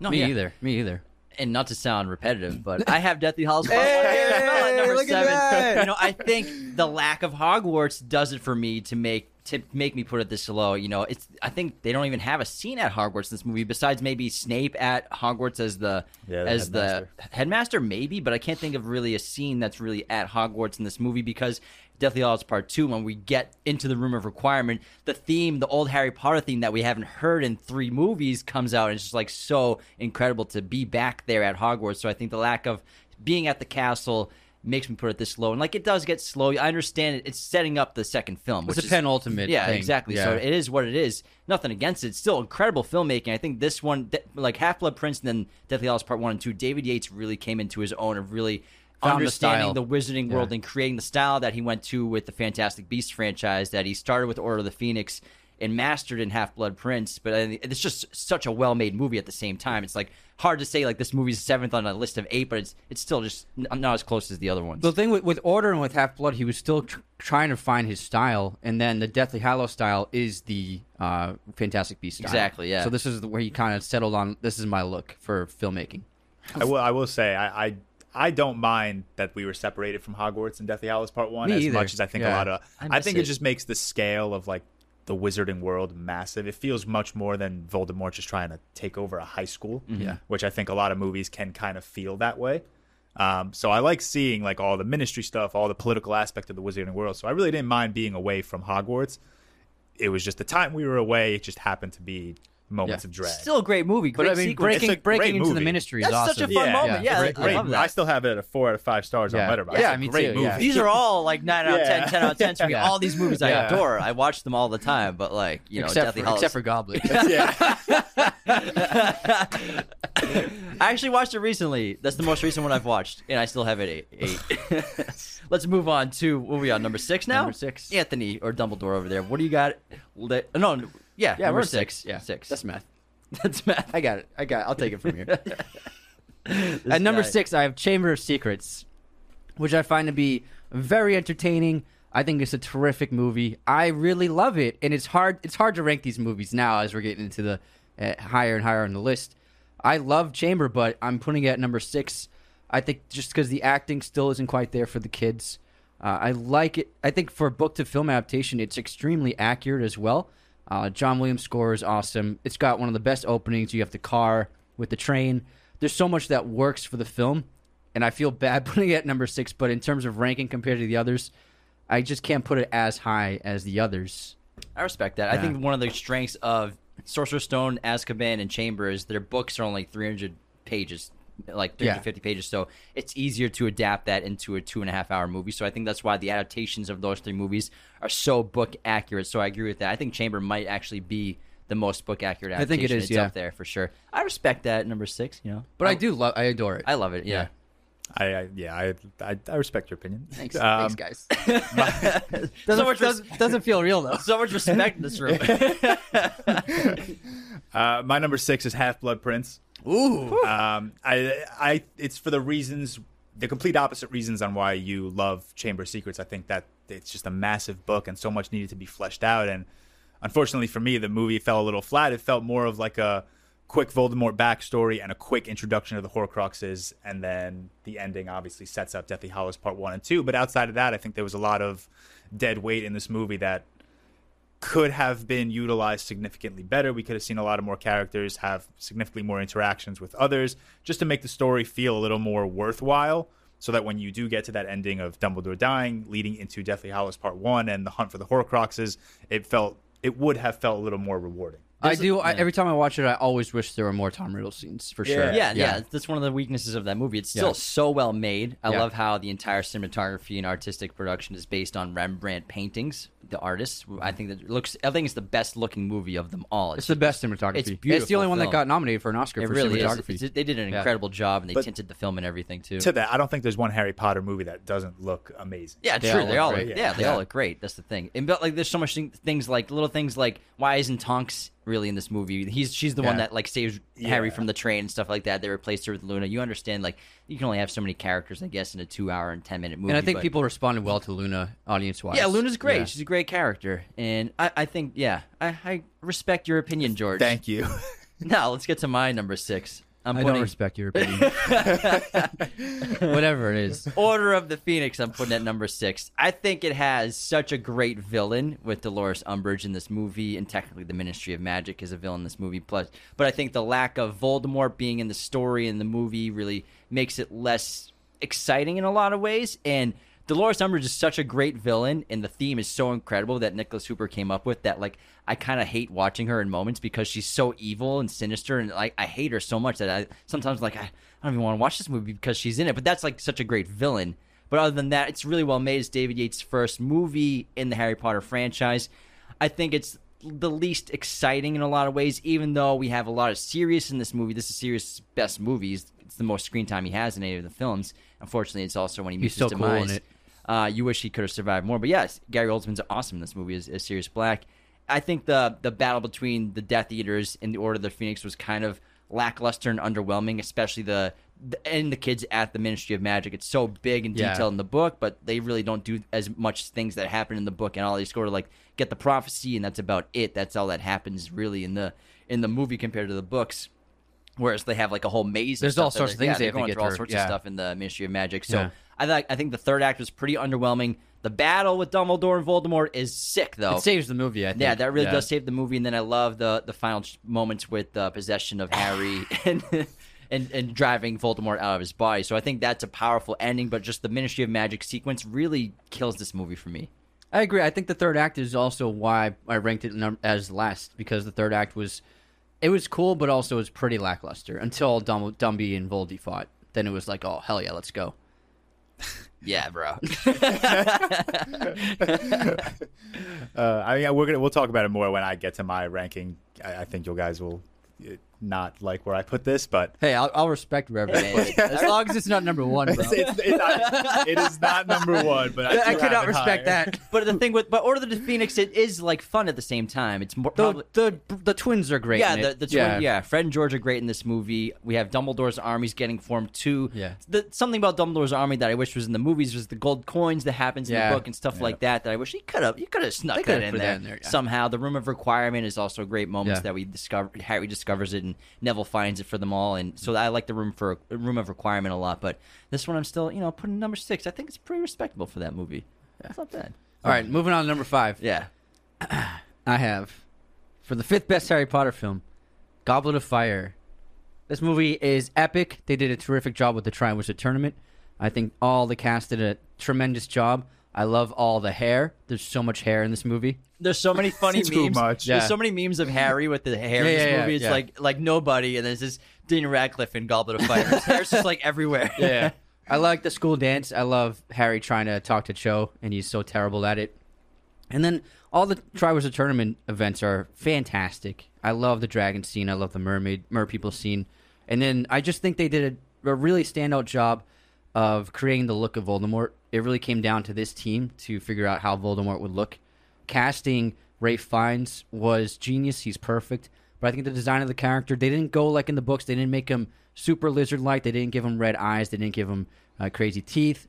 Speaker 2: No,
Speaker 4: Me
Speaker 2: yeah.
Speaker 4: either. Me either.
Speaker 2: And not to sound repetitive, but I have Deathly Hallows Part One here as well at number
Speaker 4: look at
Speaker 2: seven.
Speaker 4: that.
Speaker 2: You know, I think the lack of Hogwarts does it for me to make to make me put it this low. You know, it's I think they don't even have a scene at Hogwarts in this movie besides maybe Snape at Hogwarts as the
Speaker 3: Yeah, the
Speaker 2: as
Speaker 3: headmaster.
Speaker 2: the headmaster, maybe, but I can't think of really a scene that's really at Hogwarts in this movie because Deathly Hallows Part Two, when we get into the Room of Requirement, the theme, the old Harry Potter theme that we haven't heard in three movies, comes out, and it's just like so incredible to be back there at Hogwarts. So I think the lack of being at the castle makes me put it this low, and like it does get slow. I understand it; it's setting up the second film, which
Speaker 4: It's a
Speaker 2: is
Speaker 4: penultimate
Speaker 2: yeah,
Speaker 4: thing.
Speaker 2: exactly.
Speaker 4: Yeah.
Speaker 2: So it is what it is. Nothing against it. It's still incredible filmmaking. I think this one, like Half Blood Prince and then Deathly Hallows Part One and Two, David Yates really came into his own of really
Speaker 4: Found the
Speaker 2: understanding
Speaker 4: style.
Speaker 2: the, wizarding world
Speaker 4: Yeah.
Speaker 2: and creating the style that he went to with the Fantastic Beasts franchise that he started with Order of the Phoenix and mastered in Half Blood Prince. But it's just such a well made movie at the same time. It's like hard to say like this movie's seventh on a list of eight, but it's it's still just n- not as close as the other ones.
Speaker 4: The thing with, with Order and with Half Blood, he was still tr- trying to find his style, and then the Deathly Hallow style is the uh, Fantastic Beast style.
Speaker 2: Exactly, yeah.
Speaker 4: So this is where he kind of settled on. This is my look for filmmaking.
Speaker 3: i will i will say i i I don't mind that we were separated from Hogwarts and Deathly Hallows Part One
Speaker 4: Me
Speaker 3: as
Speaker 4: either.
Speaker 3: much as I think a lot of.
Speaker 2: I
Speaker 3: I, think
Speaker 2: it.
Speaker 3: it just makes the scale of like the Wizarding world massive. It feels much more than Voldemort just trying to take over a high school.
Speaker 4: Yeah.
Speaker 3: which I think a lot of movies can kind of feel that way. Um, so I like seeing like all the ministry stuff, all the political aspect of the Wizarding world. So I really didn't mind being away from Hogwarts. It was just the time we were away. It just happened to be moments
Speaker 4: Yeah.
Speaker 3: of drag.
Speaker 2: Still a great movie.
Speaker 4: But
Speaker 2: Great
Speaker 4: I mean,
Speaker 2: sequence.
Speaker 3: It's
Speaker 4: breaking
Speaker 3: a
Speaker 4: breaking
Speaker 3: great
Speaker 4: into the
Speaker 3: movie.
Speaker 4: ministry is
Speaker 2: That's such a fun moment. Yeah,
Speaker 3: it's a
Speaker 2: I
Speaker 3: great.
Speaker 2: love that.
Speaker 3: I still have it at a four out of five stars
Speaker 4: Yeah.
Speaker 3: on Letterboxd.
Speaker 4: Yeah,
Speaker 3: It's a
Speaker 4: me
Speaker 3: great
Speaker 4: too,
Speaker 3: movie.
Speaker 4: yeah.
Speaker 2: These are all like nine out of ten, 10 out of ten to me.
Speaker 4: Yeah.
Speaker 2: All these movies I adore. I watch them all the time. But like you know,
Speaker 4: except
Speaker 2: Deathly
Speaker 4: for
Speaker 2: Hallows.
Speaker 4: except for Goblet. Yeah.
Speaker 2: I actually watched it recently. That's the most recent one I've watched, and I still have it eight. eight. Let's move on to what are we on number six now.
Speaker 4: Number six.
Speaker 2: Anthony or Dumbledore over there. What do you got? No, no, yeah,
Speaker 4: yeah,
Speaker 2: number
Speaker 4: we're
Speaker 2: six.
Speaker 4: Yeah,
Speaker 2: six.
Speaker 4: That's math.
Speaker 2: That's math.
Speaker 4: I got it. I got. It. I'll take it from here. At number
Speaker 2: guy.
Speaker 4: six, I have Chamber of Secrets, which I find to be very entertaining. I think it's a terrific movie. I really love it, and it's hard. It's hard to rank these movies now as we're getting into the uh, higher and higher on the list. I love Chamber, but I'm putting it at number six. I think just because the acting still isn't quite there for the kids. Uh, I like it. I think for book to film adaptation, it's extremely accurate as well. Uh, John Williams' score is awesome. It's got one of the best openings. You have the car with the train. There's so much that works for the film, and I feel bad putting it at number six. But in terms of ranking compared to the others, I just can't put it as high as the others.
Speaker 2: I respect that. I think one of the strengths of Sorcerer's Stone, Azkaban, and Chamber is their books are only 300 pages, like 350 pages. So it's easier to adapt that into a two and a half hour movie. So I think that's why the adaptations of those three movies are so book accurate. So I agree with that. I think Chamber might actually be the most book accurate
Speaker 4: I think it is,
Speaker 2: It's
Speaker 4: yeah.
Speaker 2: up there for sure. I respect that number six, you know.
Speaker 4: But I do love. I adore it.
Speaker 2: I love it, yeah.
Speaker 3: I, I yeah, I, I I respect your opinion.
Speaker 4: Thanks,
Speaker 3: Um,
Speaker 4: thanks, guys. doesn't,
Speaker 2: So much
Speaker 4: doesn't, doesn't feel real though.
Speaker 2: So much respect in this room.
Speaker 3: Uh, my number six is Half Blood Prince.
Speaker 4: Ooh,
Speaker 3: Um, I, I, it's for the reasons, the complete opposite reasons on why you love Chamber of Secrets. I think that it's just a massive book and so much needed to be fleshed out. And unfortunately for me, the movie fell a little flat. It felt more of like a quick Voldemort backstory and a quick introduction of the Horcruxes, and then the ending obviously sets up Deathly Hallows Part One and Two. But outside of that, I think there was a lot of dead weight in this movie that could have been utilized significantly better. We could have seen a lot of more characters have significantly more interactions with others just to make the story feel a little more worthwhile so that when you do get to that ending of Dumbledore dying leading into Deathly Hallows Part 1 and the hunt for the Horcruxes, it felt it would have felt a little more rewarding.
Speaker 4: I
Speaker 2: There's a-
Speaker 4: do. I,
Speaker 2: yeah.
Speaker 4: every time I watch it, I always wish there were more Tom Riddle scenes for sure.
Speaker 2: Yeah, yeah, That's one of the weaknesses of that movie. It's still
Speaker 4: Yeah.
Speaker 2: so well made. I
Speaker 4: Yeah.
Speaker 2: love how the entire cinematography and artistic production is based on Rembrandt paintings. The artist, I think that it looks. I think it's the best looking movie of them all.
Speaker 4: It's the best cinematography.
Speaker 2: It's
Speaker 4: It's,
Speaker 2: beautiful
Speaker 4: the only one
Speaker 2: film.
Speaker 4: that got nominated for an Oscar
Speaker 2: It
Speaker 4: for
Speaker 2: really is.
Speaker 4: cinematography.
Speaker 2: It's- they did an
Speaker 4: Yeah.
Speaker 2: incredible job, and they
Speaker 3: But-
Speaker 2: tinted the film and everything too.
Speaker 3: To that, I don't think there's one Harry Potter movie that doesn't look amazing.
Speaker 2: Yeah,
Speaker 4: They
Speaker 2: true.
Speaker 4: all
Speaker 2: they
Speaker 4: look
Speaker 2: all
Speaker 4: great.
Speaker 2: look, yeah, they
Speaker 3: Yeah.
Speaker 2: all look great. That's the thing. And but like, there's so much thing, things like little things like why isn't Tonks really in this movie? He's she's the one that like saves Harry from the train and stuff like that. They replaced her with Luna. You understand? Like you can only have so many characters, I guess, in a two hour and ten minute movie.
Speaker 4: and I think
Speaker 2: but-
Speaker 4: people responded well to Luna audience wise.
Speaker 2: Yeah, Luna's great.
Speaker 4: Yeah.
Speaker 2: She's a great character, and I, I think yeah, I, I respect your opinion, George.
Speaker 3: Thank you.
Speaker 2: Now let's get to my number six. I'm
Speaker 4: I
Speaker 2: putting
Speaker 4: don't respect your opinion. Whatever it is.
Speaker 2: Order of the Phoenix, I'm putting at number six. I think it has such a great villain with Dolores Umbridge in this movie, and technically the Ministry of Magic is a villain in this movie. Plus, but I think the lack of Voldemort being in the story in the movie really makes it less exciting in a lot of ways. And Dolores Umbridge is such a great villain, and the theme is so incredible that Nicholas Hooper came up with that. Like, I kind of hate watching her in moments because she's so evil and sinister, and like I hate her so much that I sometimes like I, I don't even want to watch this movie because she's in it. But that's like such a great villain. But other than that, it's really well made. It's David Yates' first movie in the Harry Potter franchise. I think it's the least exciting in a lot of ways, even though we have a lot of Sirius in this movie. This is Sirius best movies. It's the most screen time he has in any of the films. Unfortunately, it's also when he meets
Speaker 4: He's
Speaker 2: his
Speaker 4: cool
Speaker 2: demise.
Speaker 4: it.
Speaker 2: Uh, you wish he could have survived more, but yes, Gary Oldman's awesome in this movie as, as Sirius Black. I think the the battle between the Death Eaters and the Order of the Phoenix was kind of lackluster and underwhelming, especially the, the and the kids at the Ministry of Magic. It's so big and
Speaker 4: Yeah.
Speaker 2: detailed in the book, but they really don't do as much things that happen in the book, and all they go to like get the prophecy, and that's about it. That's all that happens really in the in the movie compared to the books. Whereas they have like a whole maze. of
Speaker 4: There's all sorts of things
Speaker 2: yeah,
Speaker 4: they have to
Speaker 2: going
Speaker 4: get
Speaker 2: through all sorts
Speaker 4: yeah.
Speaker 2: of stuff in the Ministry of Magic. So
Speaker 4: Yeah.
Speaker 2: I thought I think the third act was pretty underwhelming. The battle with Dumbledore and Voldemort is sick though.
Speaker 4: It saves the movie, I think.
Speaker 2: Yeah, that really
Speaker 4: Yeah.
Speaker 2: does save the movie. And then I love the the final moments with the possession of Harry and, and and driving Voldemort out of his body. So I think that's a powerful ending. But just the Ministry of Magic sequence really kills this movie for me.
Speaker 4: I agree. I think the third act is also why I ranked it as last because the third act was, it was cool, but also it was pretty lackluster until Dum- Dumby and Voldy fought. Then it was like, oh hell yeah, let's go.
Speaker 2: Yeah, bro.
Speaker 3: Uh, I mean, we're gonna we'll talk about it more when I get to my ranking. I, I think you guys will not like where I put this, but
Speaker 4: Hey, I'll, I'll respect wherever you put it. as long as it's not number one, bro.
Speaker 3: it's, it's, it's not, it is not number one. But I,
Speaker 4: I
Speaker 3: do
Speaker 4: cannot respect
Speaker 3: higher.
Speaker 4: that.
Speaker 2: but the thing with but Order of the Phoenix, it is like fun at the same time. It's more
Speaker 4: The,
Speaker 2: probably,
Speaker 4: the the twins are great.
Speaker 2: Yeah,
Speaker 4: in
Speaker 2: the,
Speaker 4: it.
Speaker 2: the twin, yeah. Fred and George are great in this movie. We have Dumbledore's armies getting formed too.
Speaker 4: Yeah.
Speaker 2: The, something about Dumbledore's army that I wish was in the movies was the gold coins that happens in
Speaker 4: Yeah.
Speaker 2: the book and stuff like that. That I wish he could have you could have snuck
Speaker 4: They
Speaker 2: that in there,
Speaker 4: that in there, yeah.
Speaker 2: somehow. The room of requirement is also great moments
Speaker 4: Yeah.
Speaker 2: that we discover. Harry discovers it and Neville finds it for them all, and so I like the room for room of requirement a lot. But this one I'm still you know putting number six. I think it's pretty respectable for that movie. It's not bad.
Speaker 4: All right, moving on to number five.
Speaker 2: Yeah.
Speaker 4: I have for the fifth best Harry Potter film, Goblet of Fire. This movie is epic. They did a terrific job with the Triwizard Tournament. I think all the cast did a tremendous job. I love all the hair. There's so much hair in this movie.
Speaker 2: There's so many funny
Speaker 3: Too
Speaker 2: memes.
Speaker 3: much.
Speaker 2: There's
Speaker 4: Yeah.
Speaker 2: so many memes of Harry with the hair
Speaker 4: Yeah,
Speaker 2: in this
Speaker 4: yeah, yeah,
Speaker 2: movie. It's
Speaker 4: yeah.
Speaker 2: like like nobody, and there's this Dean Radcliffe in Goblet of Fire. His hair's just like everywhere.
Speaker 4: Yeah. I like the school dance. I love Harry trying to talk to Cho, and he's so terrible at it. And then all the Triwizard Tournament events are fantastic. I love the dragon scene. I love the mermaid, mer people scene. And then I just think they did a, a really standout job of creating the look of Voldemort. It really came down to this team to figure out how Voldemort would look. Casting Ralph Fiennes was genius. He's perfect. But I think the design of the character, they didn't go like in the books. They didn't make him super lizard-like. They didn't give him red eyes. They didn't give him uh, crazy teeth.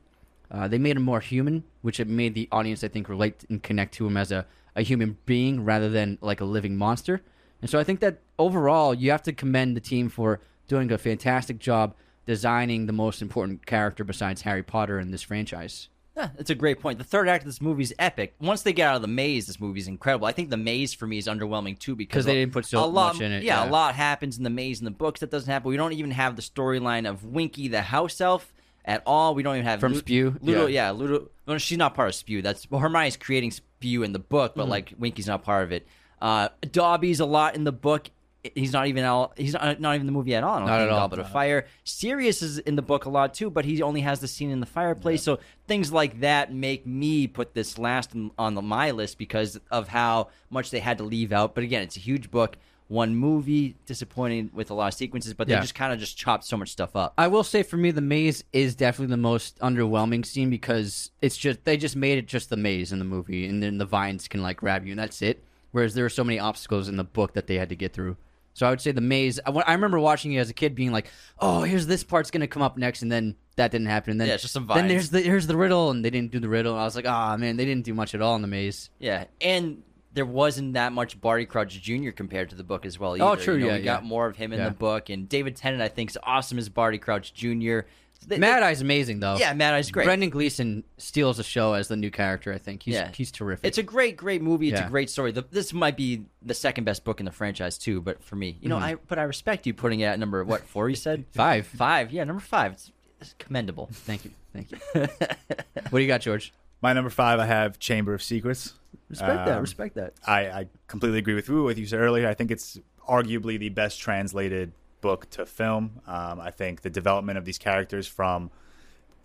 Speaker 4: Uh, they made him more human, which it made the audience, I think, relate and connect to him as a, a human being rather than like a living monster. And so I think that overall, you have to commend the team for doing a fantastic job designing the most important character besides Harry Potter in this franchise.
Speaker 2: Yeah, that's a great point. The third act of this movie is epic. Once they get out of the maze, this movie is incredible. I think the maze for me is underwhelming too because
Speaker 4: they didn't put so
Speaker 2: a lot,
Speaker 4: much in it,
Speaker 2: Yeah,
Speaker 4: yeah.
Speaker 2: a lot happens in the maze in the books that doesn't happen. We don't even have the storyline of Winky the house elf at all. We don't even have
Speaker 4: From
Speaker 2: Lu-
Speaker 4: Spew?
Speaker 2: Ludo,
Speaker 4: Yeah.
Speaker 2: yeah, Ludo. No, she's not part of Spew. That's well, Hermione's creating Spew in the book,
Speaker 4: Mm-hmm.
Speaker 2: but like Winky's not part of it. Uh, Dobby's a lot in the book. He's not even out. He's not, not even the movie at all. I don't
Speaker 4: Not
Speaker 2: think
Speaker 4: at all.
Speaker 2: Goblet of Fire. Sirius is in the book a lot too, but he only has the scene in the fireplace. So things like that make me put this last on the, my list because of how much they had to leave out. But again, it's a huge book. One movie, disappointing with a lot of sequences, but they
Speaker 4: Yeah.
Speaker 2: just kind of just chopped so much stuff up.
Speaker 4: I will say for me, the maze is definitely the most underwhelming scene because it's just they just made it just the maze in the movie, and then the vines can like grab you, and that's it. Whereas there were so many obstacles in the book that they had to get through. So I would say the maze. I, I remember watching it as a kid, being like, "Oh, here's this part's gonna come up next," and then that didn't happen. And then
Speaker 2: Yeah, it's just some
Speaker 4: vibes.
Speaker 2: then
Speaker 4: there's the here's the riddle, and they didn't do the riddle. I was like, "Ah, man, they didn't do much at all in the maze."
Speaker 2: Yeah, and there wasn't that much Barty Crouch Jr. compared to the book as well. Either.
Speaker 4: Oh, true,
Speaker 2: You know,
Speaker 4: yeah,
Speaker 2: we got more of him in
Speaker 4: Yeah.
Speaker 2: the book, and David Tennant I think is awesome as Barty Crouch Jr. They-
Speaker 4: Mad Eye's amazing though.
Speaker 2: Yeah, Mad Eye's great.
Speaker 4: Brendan Gleeson steals the show as the new character. I think he's
Speaker 2: Yeah.
Speaker 4: he's terrific.
Speaker 2: It's a great, great movie. It's
Speaker 4: Yeah.
Speaker 2: a great story. The, this might be the second best book in the franchise too, but for me, you know,
Speaker 4: Mm-hmm.
Speaker 2: I but I respect you putting it at number what four? You said
Speaker 4: Five.
Speaker 2: Five, yeah, number five. It's, it's commendable.
Speaker 4: Thank you, thank you. what do you got, George?
Speaker 3: My number five, I have Chamber of Secrets.
Speaker 4: Respect that.
Speaker 3: Um,
Speaker 4: Respect that.
Speaker 3: I, I completely agree with you. What you said earlier, I think it's arguably the best translated book to film. Um, I think the development of these characters from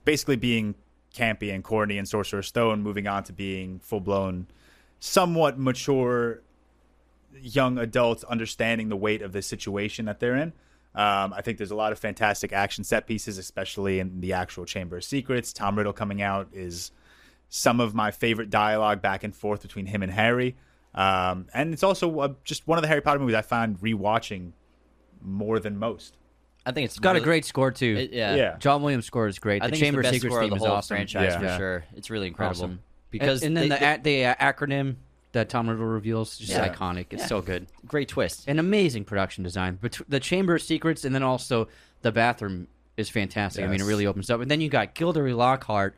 Speaker 3: basically being campy and corny and Sorcerer's Stone, moving on to being full blown, somewhat mature young adults understanding the weight of the situation that they're in. Um, I think there's a lot of fantastic action set pieces, especially in the actual Chamber of Secrets. Tom Riddle coming out is some of my favorite dialogue back and forth between him and Harry. Um, and it's also uh, just one of the Harry Potter movies I find rewatching more than most.
Speaker 2: I think it's
Speaker 4: It's got a great score too.
Speaker 2: it- yeah.
Speaker 3: Yeah.
Speaker 4: John Williams' score is great.
Speaker 2: I
Speaker 4: the
Speaker 2: think
Speaker 4: Chamber
Speaker 2: it's the best
Speaker 4: Secrets
Speaker 2: score of
Speaker 4: theme
Speaker 2: the
Speaker 4: is
Speaker 2: whole
Speaker 4: awesome.
Speaker 2: franchise
Speaker 3: Yeah.
Speaker 2: for
Speaker 3: Yeah.
Speaker 2: sure. It's really incredible
Speaker 4: Awesome.
Speaker 2: because
Speaker 4: and, and then
Speaker 2: they-
Speaker 4: the a- the uh, acronym that Tom Riddle reveals is just
Speaker 2: Yeah.
Speaker 4: iconic. It's
Speaker 2: Yeah.
Speaker 4: so good.
Speaker 2: great twist.
Speaker 4: An amazing production design. But the Chamber of Secrets and then also the bathroom is fantastic. I mean, it really opens up. And then you got Gilderoy Lockhart.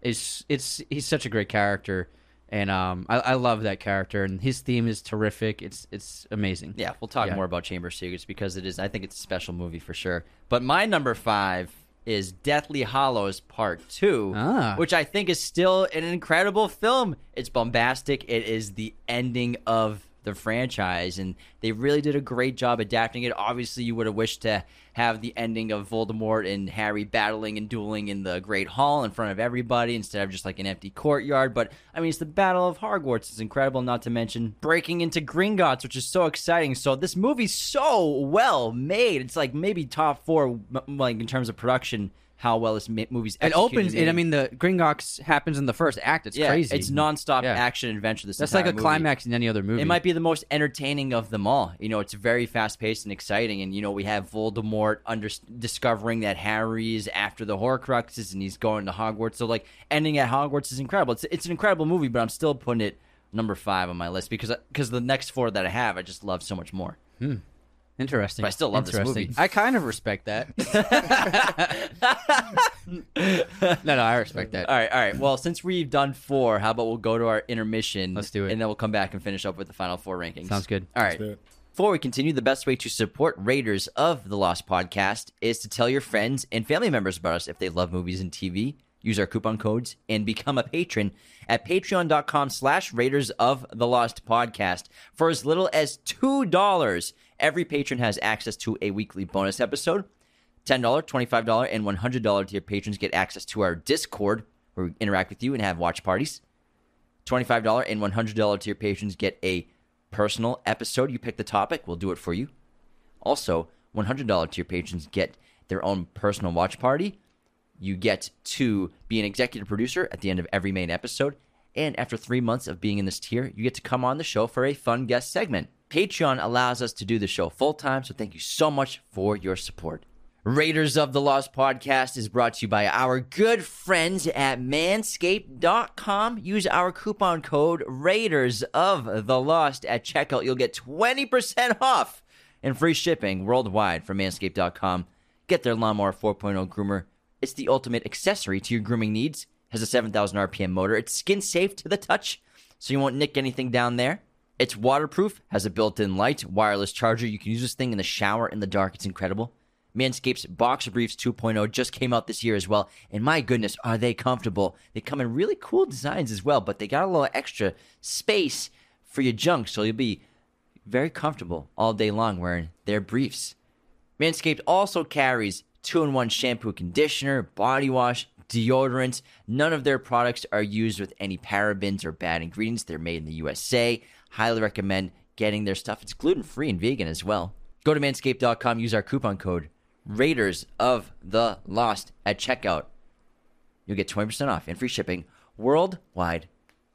Speaker 4: Is it's he's such a great character, and um, I, I love that character. And his theme is terrific. It's it's amazing.
Speaker 2: Yeah, we'll talk
Speaker 4: Yeah.
Speaker 2: more about Chamber Secrets because it is. I think it's a special movie for sure. But my number five is Deathly Hallows Part Two,
Speaker 4: Ah.
Speaker 2: which I think is still an incredible film. It's bombastic. It is the ending of the franchise, and they really did a great job adapting it. Obviously, you would have wished to have the ending of Voldemort and Harry battling and dueling in the Great Hall in front of everybody instead of just like an empty courtyard. But I mean, it's the Battle of Hogwarts. It's incredible, not to mention breaking into Gringotts, which is so exciting. So this movie's so well made. It's like maybe top four, like in terms of production. How well this ma- movie's
Speaker 4: It opens.
Speaker 2: and
Speaker 4: It, I mean, the Gringotts happens in the first act. It's
Speaker 2: yeah,
Speaker 4: crazy.
Speaker 2: It's nonstop
Speaker 4: Yeah.
Speaker 2: action adventure. This
Speaker 4: That's like
Speaker 2: entire
Speaker 4: a
Speaker 2: movie.
Speaker 4: climax in any other movie.
Speaker 2: It might be the most entertaining of them all. You know, it's very fast paced and exciting. And, you know, we have Voldemort under- discovering that Harry is after the Horcruxes and he's going to Hogwarts. So, like, ending at Hogwarts is incredible. It's, it's an incredible movie, but I'm still putting it number five on my list because because the next four that I have, I just love so much more. Hmm.
Speaker 4: Interesting.
Speaker 2: But I still love this movie.
Speaker 4: I kind of respect that. no, no, I respect that.
Speaker 2: All right, all right. Well, since we've done four, how about we'll go to our intermission?
Speaker 4: Let's do it.
Speaker 2: And then we'll come back and finish up with the final four rankings.
Speaker 4: Sounds good.
Speaker 2: All right.
Speaker 3: do it.
Speaker 2: Before we continue, the best way to support Raiders of the Lost podcast is to tell your friends and family members about us if they love movies and TV. Use our coupon codes and become a patron at patreon.com slash Raiders of the Lost podcast. For as little as $2, every patron has access to a weekly bonus episode. $10, $25, and $100 tier patrons get access to our Discord where we interact with you and have watch parties. $25 and $100 tier patrons get a personal episode. You pick the topic, we'll do it for you. Also, $100 tier patrons get their own personal watch party. You get to be an executive producer at the end of every main episode. And after three months of being in this tier, you get to come on the show for a fun guest segment. Patreon allows us to do the show full time, so thank you so much for your support. Raiders of the Lost podcast is brought to you by our good friends at manscaped.com. Use our coupon code Raiders of the Lost at checkout. You'll get 20% off and free shipping worldwide from manscaped.com. Get their Lawnmower 4.0 groomer. It's the ultimate accessory to your grooming needs. Has a 7,000 RPM motor. It's skin safe to the touch, so you won't nick anything down there. It's waterproof, has a built in light, wireless charger. You can use this thing in the shower in the dark. It's incredible. Manscaped's Boxer Briefs 2.0 just came out this year as well. And my goodness, are they comfortable? They come in really cool designs as well, but they got a little extra space for your junk, so you'll be very comfortable all day long wearing their briefs. Manscaped also carries two in one shampoo, conditioner, body wash, deodorant. None of their products are used with any parabens or bad ingredients. They're made in the USA. Highly recommend getting their stuff. It's gluten free and vegan as well. Go to manscaped.com, use our coupon code Raiders of the Lost at checkout. You'll get 20% off and free shipping worldwide.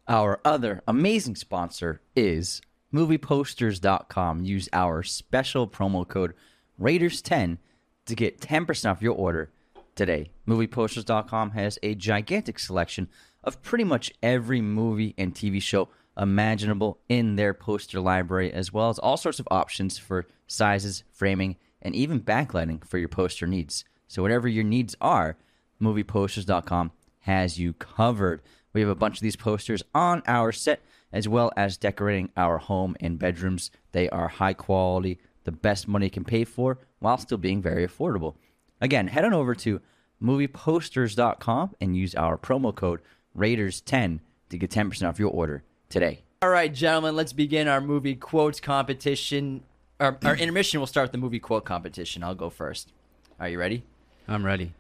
Speaker 4: Our other amazing sponsor is movieposters.com. Use our special promo code Raiders10 to get 10% off your order today. Movieposters.com has a gigantic selection of pretty much every movie and TV show imaginable in their poster library, as well as all sorts of options for sizes, framing, and even backlighting for your poster needs. So, whatever your needs are, movieposters.com has you covered. We have a bunch of these posters on our set, as well as decorating our home and bedrooms. They are high quality, the best money can pay for, while still being very affordable. Again, head on over to movieposters.com and use our promo code Raiders10 to get 10% off your order today.
Speaker 2: All right, gentlemen, let's begin our movie quotes competition. Our, our intermission, we'll start with the movie quote competition. I'll go first. Are you ready?
Speaker 4: I'm ready.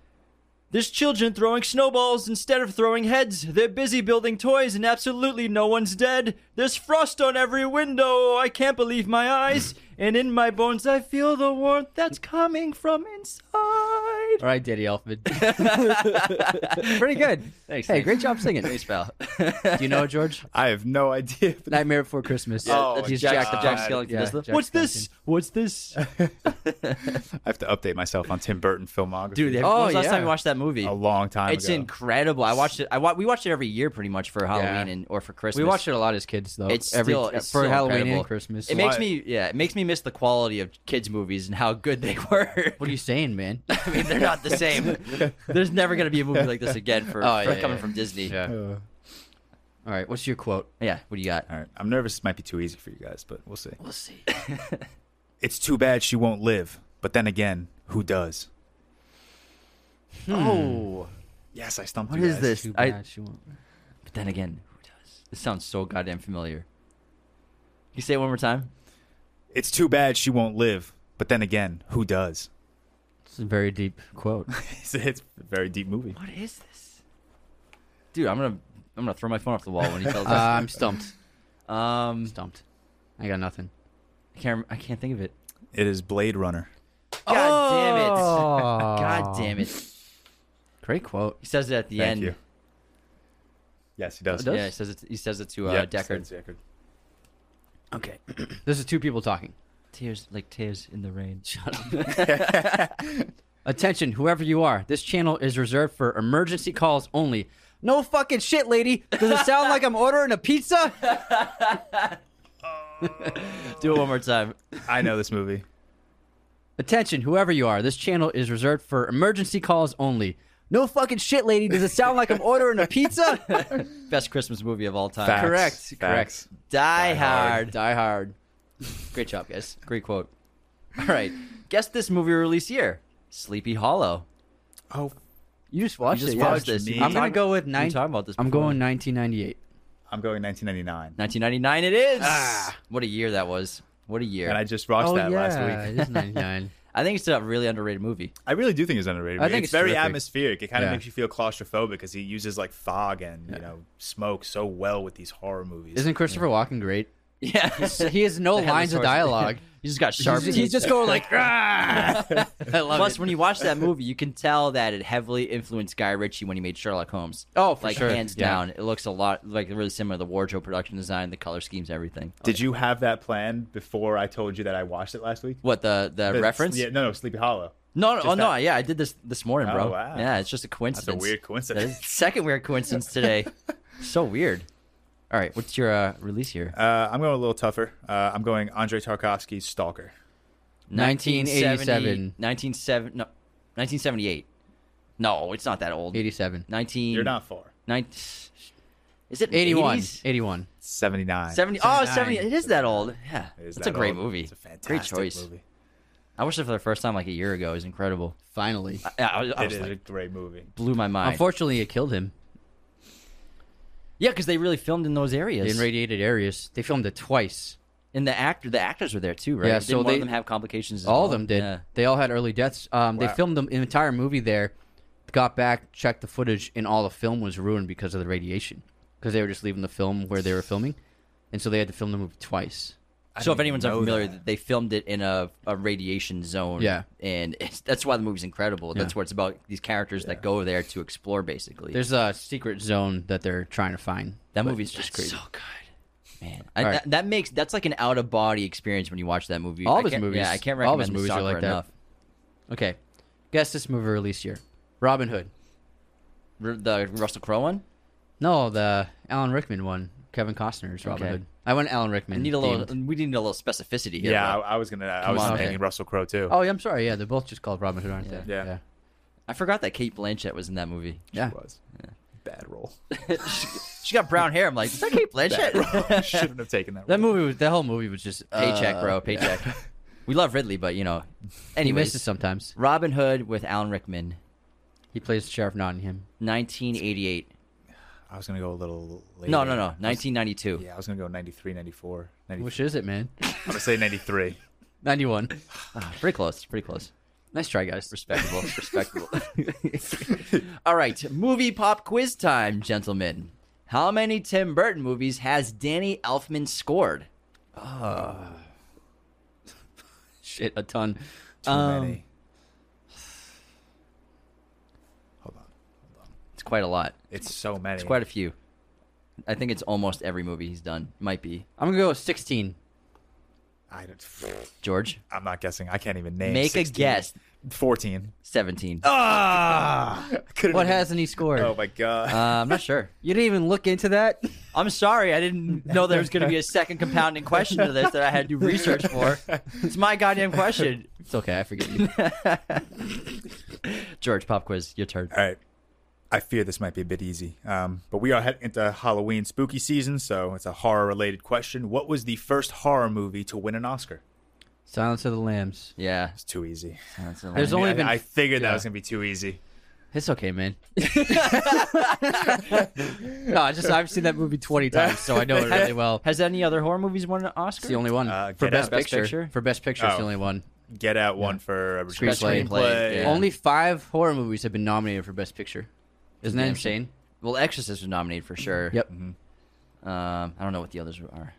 Speaker 2: There's children throwing snowballs instead of throwing heads. They're busy building toys and absolutely no one's dead. There's frost on every window. I can't believe my eyes. And in my bones, I feel the warmth that's coming from inside.
Speaker 4: All right, Daddy Elfman. Pretty good.
Speaker 2: Thanks,
Speaker 4: Hey,
Speaker 2: thanks.
Speaker 4: great job singing.
Speaker 2: Thanks, pal.
Speaker 4: Do you know it, George?
Speaker 3: I have no idea.
Speaker 4: Nightmare Before Christmas.
Speaker 3: Oh,
Speaker 4: he's
Speaker 2: Jack,
Speaker 4: Jack,
Speaker 2: Jack Skellington.
Speaker 4: Yeah, Jack
Speaker 2: What's this? What's this?
Speaker 3: I have to update myself on Tim Burton filmography.
Speaker 2: Dude, oh, when
Speaker 4: Oh,
Speaker 2: was the last
Speaker 4: yeah.
Speaker 2: time you watched that movie?
Speaker 3: a long time ago.
Speaker 2: It's
Speaker 3: ago.
Speaker 2: incredible. I watched it. I wa- we watched it every year, pretty much for Halloween
Speaker 4: Yeah.
Speaker 2: and or for Christmas.
Speaker 4: We watched it a lot as kids, though.
Speaker 2: It's
Speaker 4: every
Speaker 2: still uh, it's
Speaker 4: for
Speaker 2: still
Speaker 4: Halloween
Speaker 2: incredible.
Speaker 4: and Christmas.
Speaker 2: It makes me yeah, it makes me miss the quality of kids movies and how good they were.
Speaker 4: what are you saying, man?
Speaker 2: I mean, they're not the same. There's never gonna be a movie like this again for,
Speaker 4: Oh,
Speaker 2: for
Speaker 4: yeah,
Speaker 2: coming
Speaker 4: yeah.
Speaker 2: from Disney.
Speaker 4: yeah.
Speaker 3: Uh,
Speaker 4: All right. What's your quote?
Speaker 2: Yeah, What do you got?
Speaker 3: all right, I'm nervous. This might be too easy for you guys, but we'll see.
Speaker 2: We'll see.
Speaker 3: It's too bad she won't live, but then again, who does?
Speaker 2: Oh,
Speaker 3: Yes, I stumped
Speaker 2: What
Speaker 3: you
Speaker 2: is this?
Speaker 4: Too
Speaker 2: I-
Speaker 4: she won't.
Speaker 2: but then again, who does? This sounds so goddamn familiar. Can you say it one more time?
Speaker 3: It's too bad she won't live, but then again, who does?
Speaker 4: It's a very deep quote.
Speaker 3: it's, it's a very deep movie.
Speaker 2: What is this? Dude, I'm gonna I'm gonna throw my phone off the wall when he tells
Speaker 4: Uh,
Speaker 2: us.
Speaker 4: I'm stumped.
Speaker 2: Um,
Speaker 4: Stumped. I got nothing.
Speaker 2: I can't I can't think of it.
Speaker 3: It is Blade Runner.
Speaker 2: God damn it!
Speaker 4: Oh.
Speaker 2: God damn it!
Speaker 4: Great quote.
Speaker 2: He says it at the
Speaker 3: Thank
Speaker 2: end.
Speaker 3: you. Yes, he does.
Speaker 4: Oh, does?
Speaker 2: Yeah, he says it. He says it to uh,
Speaker 3: Yep,
Speaker 2: Deckard.
Speaker 3: Deckard.
Speaker 4: Okay. this is two people talking.
Speaker 2: Tears like tears in the rain.
Speaker 4: Shut up. Attention, whoever you are. This channel is reserved for emergency calls only. No fucking shit, lady. Does it sound like I'm ordering a pizza?
Speaker 2: Do it one more time.
Speaker 3: I know this movie.
Speaker 4: Attention, whoever you are. This channel is reserved for emergency calls only. No fucking shit, lady. Does it sound like I'm ordering a pizza?
Speaker 2: Best Christmas movie of all time.
Speaker 3: Facts.
Speaker 4: Correct,
Speaker 3: Facts.
Speaker 4: correct.
Speaker 2: Die,
Speaker 3: Die
Speaker 2: hard.
Speaker 3: Hard.
Speaker 4: Die hard.
Speaker 2: Great job, guys. Great quote. All right. Guess this movie release year. Sleepy Hollow.
Speaker 3: Oh,
Speaker 4: You just watched
Speaker 2: You just
Speaker 4: it. yeah.
Speaker 2: watched this.
Speaker 3: me.
Speaker 4: I'm gonna go with
Speaker 2: you
Speaker 4: nine.
Speaker 2: talking about this
Speaker 4: I'm going 1998.
Speaker 3: I'm going 1999.
Speaker 2: 1999 it is. Ah. What a year that was. What a year.
Speaker 3: And I just watched
Speaker 4: oh
Speaker 3: that
Speaker 4: yeah,
Speaker 3: last week.
Speaker 4: it is 99.
Speaker 2: I think it's a really underrated movie.
Speaker 3: I really do think it's underrated.
Speaker 4: I think
Speaker 3: it's,
Speaker 4: it's
Speaker 3: very
Speaker 4: terrific.
Speaker 3: atmospheric. It kind of
Speaker 4: Yeah.
Speaker 3: makes you feel claustrophobic because he uses like fog and you know smoke so well with these horror movies.
Speaker 4: Isn't Christopher Walken great?
Speaker 2: Yeah.
Speaker 4: He has no
Speaker 2: The
Speaker 4: lines of
Speaker 2: headless
Speaker 4: dialogue.
Speaker 2: He just got sharp.
Speaker 4: He's, he's just going like, "Ah!" I love
Speaker 2: Plus,
Speaker 4: it.
Speaker 2: when you watch that movie, you can tell that it heavily influenced Guy Ritchie when he made Sherlock Holmes.
Speaker 4: Oh, for
Speaker 2: like
Speaker 4: sure.
Speaker 2: hands
Speaker 4: Yeah.
Speaker 2: down, it looks a lot like really similar. The wardrobe, production design, the color schemes, everything.
Speaker 3: Did you have that plan before I told you that I watched it last week?
Speaker 2: What the the
Speaker 3: The-
Speaker 2: reference?
Speaker 3: Yeah, no, no, Sleepy Hollow.
Speaker 2: No, no, oh no,
Speaker 3: that-
Speaker 2: yeah, I did this this morning, bro.
Speaker 3: Oh, wow.
Speaker 2: Yeah, it's just a coincidence.
Speaker 3: That's a weird
Speaker 2: That
Speaker 3: coincidence.
Speaker 2: is second weird coincidence today. so weird. All right, what's your uh, release here?
Speaker 3: Uh, I'm going a little tougher. Uh, I'm going Andre Tarkovsky's Stalker.
Speaker 4: 1987.
Speaker 2: 1970, no, 1978. No, it's not that old.
Speaker 4: 87.
Speaker 2: 19.
Speaker 3: You're not far.
Speaker 2: Nine, is it
Speaker 4: 81.
Speaker 2: 80s?
Speaker 4: 81.
Speaker 3: 79.
Speaker 2: 70. Oh, 70. It is that old. Yeah.
Speaker 3: It is
Speaker 2: It's a great
Speaker 3: old.
Speaker 2: movie.
Speaker 3: It's a fantastic
Speaker 2: great choice.
Speaker 3: movie.
Speaker 2: I watched it for the first time like a year ago. It was incredible.
Speaker 4: Finally.
Speaker 2: I, I, was- I
Speaker 3: It
Speaker 2: was
Speaker 3: is a
Speaker 2: like,
Speaker 3: great movie.
Speaker 2: blew my mind.
Speaker 4: Unfortunately, it killed him
Speaker 2: yeah, because they really filmed in those areas.
Speaker 4: in radiated areas. They filmed it twice.
Speaker 2: And the actor, the actors were there too, right?
Speaker 4: Yeah,
Speaker 2: Didn't
Speaker 4: so
Speaker 2: one
Speaker 4: they-
Speaker 2: of them have complications. As
Speaker 4: All
Speaker 2: well?
Speaker 4: of them did.
Speaker 2: Yeah.
Speaker 4: They all had early deaths. Um, They
Speaker 3: Wow.
Speaker 4: filmed the entire movie there, got back, checked the footage, and all the film was ruined because of the radiation. Because they were just leaving the film where they were filming, and so they had to film the movie twice.
Speaker 2: So if anyone's unfamiliar,
Speaker 3: that.
Speaker 2: they filmed it in a, a radiation zone.
Speaker 4: Yeah.
Speaker 2: and it's, that's why the movie's incredible. That's
Speaker 4: Yeah.
Speaker 2: what it's about. These characters that go there to explore, basically.
Speaker 4: There's a secret zone that they're trying to find.
Speaker 2: that movie's just
Speaker 4: crazy.
Speaker 2: so good, man. I,
Speaker 4: All right.
Speaker 2: that, that makes that's like an out of body experience when you watch that movie.
Speaker 4: All
Speaker 2: I
Speaker 4: of his movies-
Speaker 2: Yeah, I can't
Speaker 4: all
Speaker 2: recommend
Speaker 4: his movies are like that.
Speaker 2: enough.
Speaker 4: Okay, guess this movie release year. Robin Hood.
Speaker 2: R- The Russell Crowe one.
Speaker 4: No, the Alan Rickman one. Kevin Costner's Robin
Speaker 2: Okay.
Speaker 4: Hood. I want Alan Rickman.
Speaker 2: I need a little.
Speaker 4: themed.
Speaker 2: We need a little specificity here.
Speaker 3: Yeah, I,
Speaker 2: bro.
Speaker 3: I was gonna. I
Speaker 2: Come
Speaker 3: was
Speaker 2: on,
Speaker 3: thinking
Speaker 2: okay.
Speaker 3: Russell Crowe too.
Speaker 4: Oh, yeah, I'm sorry. Yeah, they're both just called Robin Hood, aren't
Speaker 2: Yeah.
Speaker 4: they?
Speaker 3: Yeah.
Speaker 2: I forgot that Cate Blanchett was in that movie.
Speaker 4: Yeah.
Speaker 3: She was. Bad role.
Speaker 2: she, she got brown hair. I'm like, is that Cate Blanchett?
Speaker 3: Shouldn't have taken that.
Speaker 4: That
Speaker 3: role.
Speaker 4: movie was that whole movie was just
Speaker 2: paycheck,
Speaker 4: uh,
Speaker 2: bro. Paycheck. we love Ridley, but you know.
Speaker 4: and He
Speaker 2: Anyways,
Speaker 4: misses sometimes.
Speaker 2: Robin Hood with Alan Rickman,
Speaker 4: He plays Sheriff Nottingham.
Speaker 2: 1988.
Speaker 3: I was gonna go a little. Later.
Speaker 2: No, no, no, 1992.
Speaker 3: Yeah, I was gonna go 93, 94. 93.
Speaker 4: Which is it, man?
Speaker 3: I'm gonna say 93.
Speaker 4: 91.
Speaker 2: Ah, pretty close. Pretty close.
Speaker 4: Nice try, guys.
Speaker 2: Respectable. respectable. All right, movie pop quiz time, gentlemen. How many Tim Burton movies has Danny Elfman scored?
Speaker 4: Shit, a ton.
Speaker 3: Too
Speaker 4: Um,
Speaker 3: many. Hold on.
Speaker 2: It's quite a lot.
Speaker 3: It's so many.
Speaker 2: It's quite a few. I think it's almost every movie he's done. Might be.
Speaker 4: I'm gonna go with 16.
Speaker 3: I don't,
Speaker 2: George,
Speaker 3: I'm not guessing. I can't even name.
Speaker 2: make
Speaker 3: 16.
Speaker 2: a guess.
Speaker 3: 14.
Speaker 2: 17.
Speaker 3: Ah!
Speaker 4: What hasn't he scored?
Speaker 3: Oh my god.
Speaker 2: Uh, I'm not sure.
Speaker 4: You didn't even look into that.
Speaker 2: I'm sorry. I didn't know there was going to be a second compounding question to this that I had to do research for. It's my goddamn question.
Speaker 4: It's okay. I forgive you.
Speaker 2: George, pop quiz. Your turn.
Speaker 3: All right. I fear this might be a bit easy, um, but we are heading into Halloween spooky season, so it's a horror related question. What was the first horror movie to win an Oscar?
Speaker 4: Silence of the Lambs.
Speaker 2: Yeah.
Speaker 3: It's too easy.
Speaker 2: That's a
Speaker 4: There's only
Speaker 3: I,
Speaker 4: been-
Speaker 3: I figured that was gonna be too easy.
Speaker 4: It's okay, man. no, I just I've seen that movie 20 times, so I know it really well.
Speaker 2: Has any other horror movies won an Oscar?
Speaker 4: It's the only one
Speaker 3: Uh,
Speaker 4: for best
Speaker 2: Best
Speaker 4: picture.
Speaker 2: Picture?
Speaker 4: For best picture, it's the
Speaker 3: Oh.
Speaker 4: only one.
Speaker 3: Get Out one for original
Speaker 4: Screenplay.
Speaker 3: screenplay.
Speaker 2: Yeah.
Speaker 4: Only five horror movies have been nominated for best picture. Isn't that
Speaker 2: Damn
Speaker 4: insane?
Speaker 2: Well, Exorcist was nominated for sure.
Speaker 4: Yep.
Speaker 2: Um, I don't know what the others are.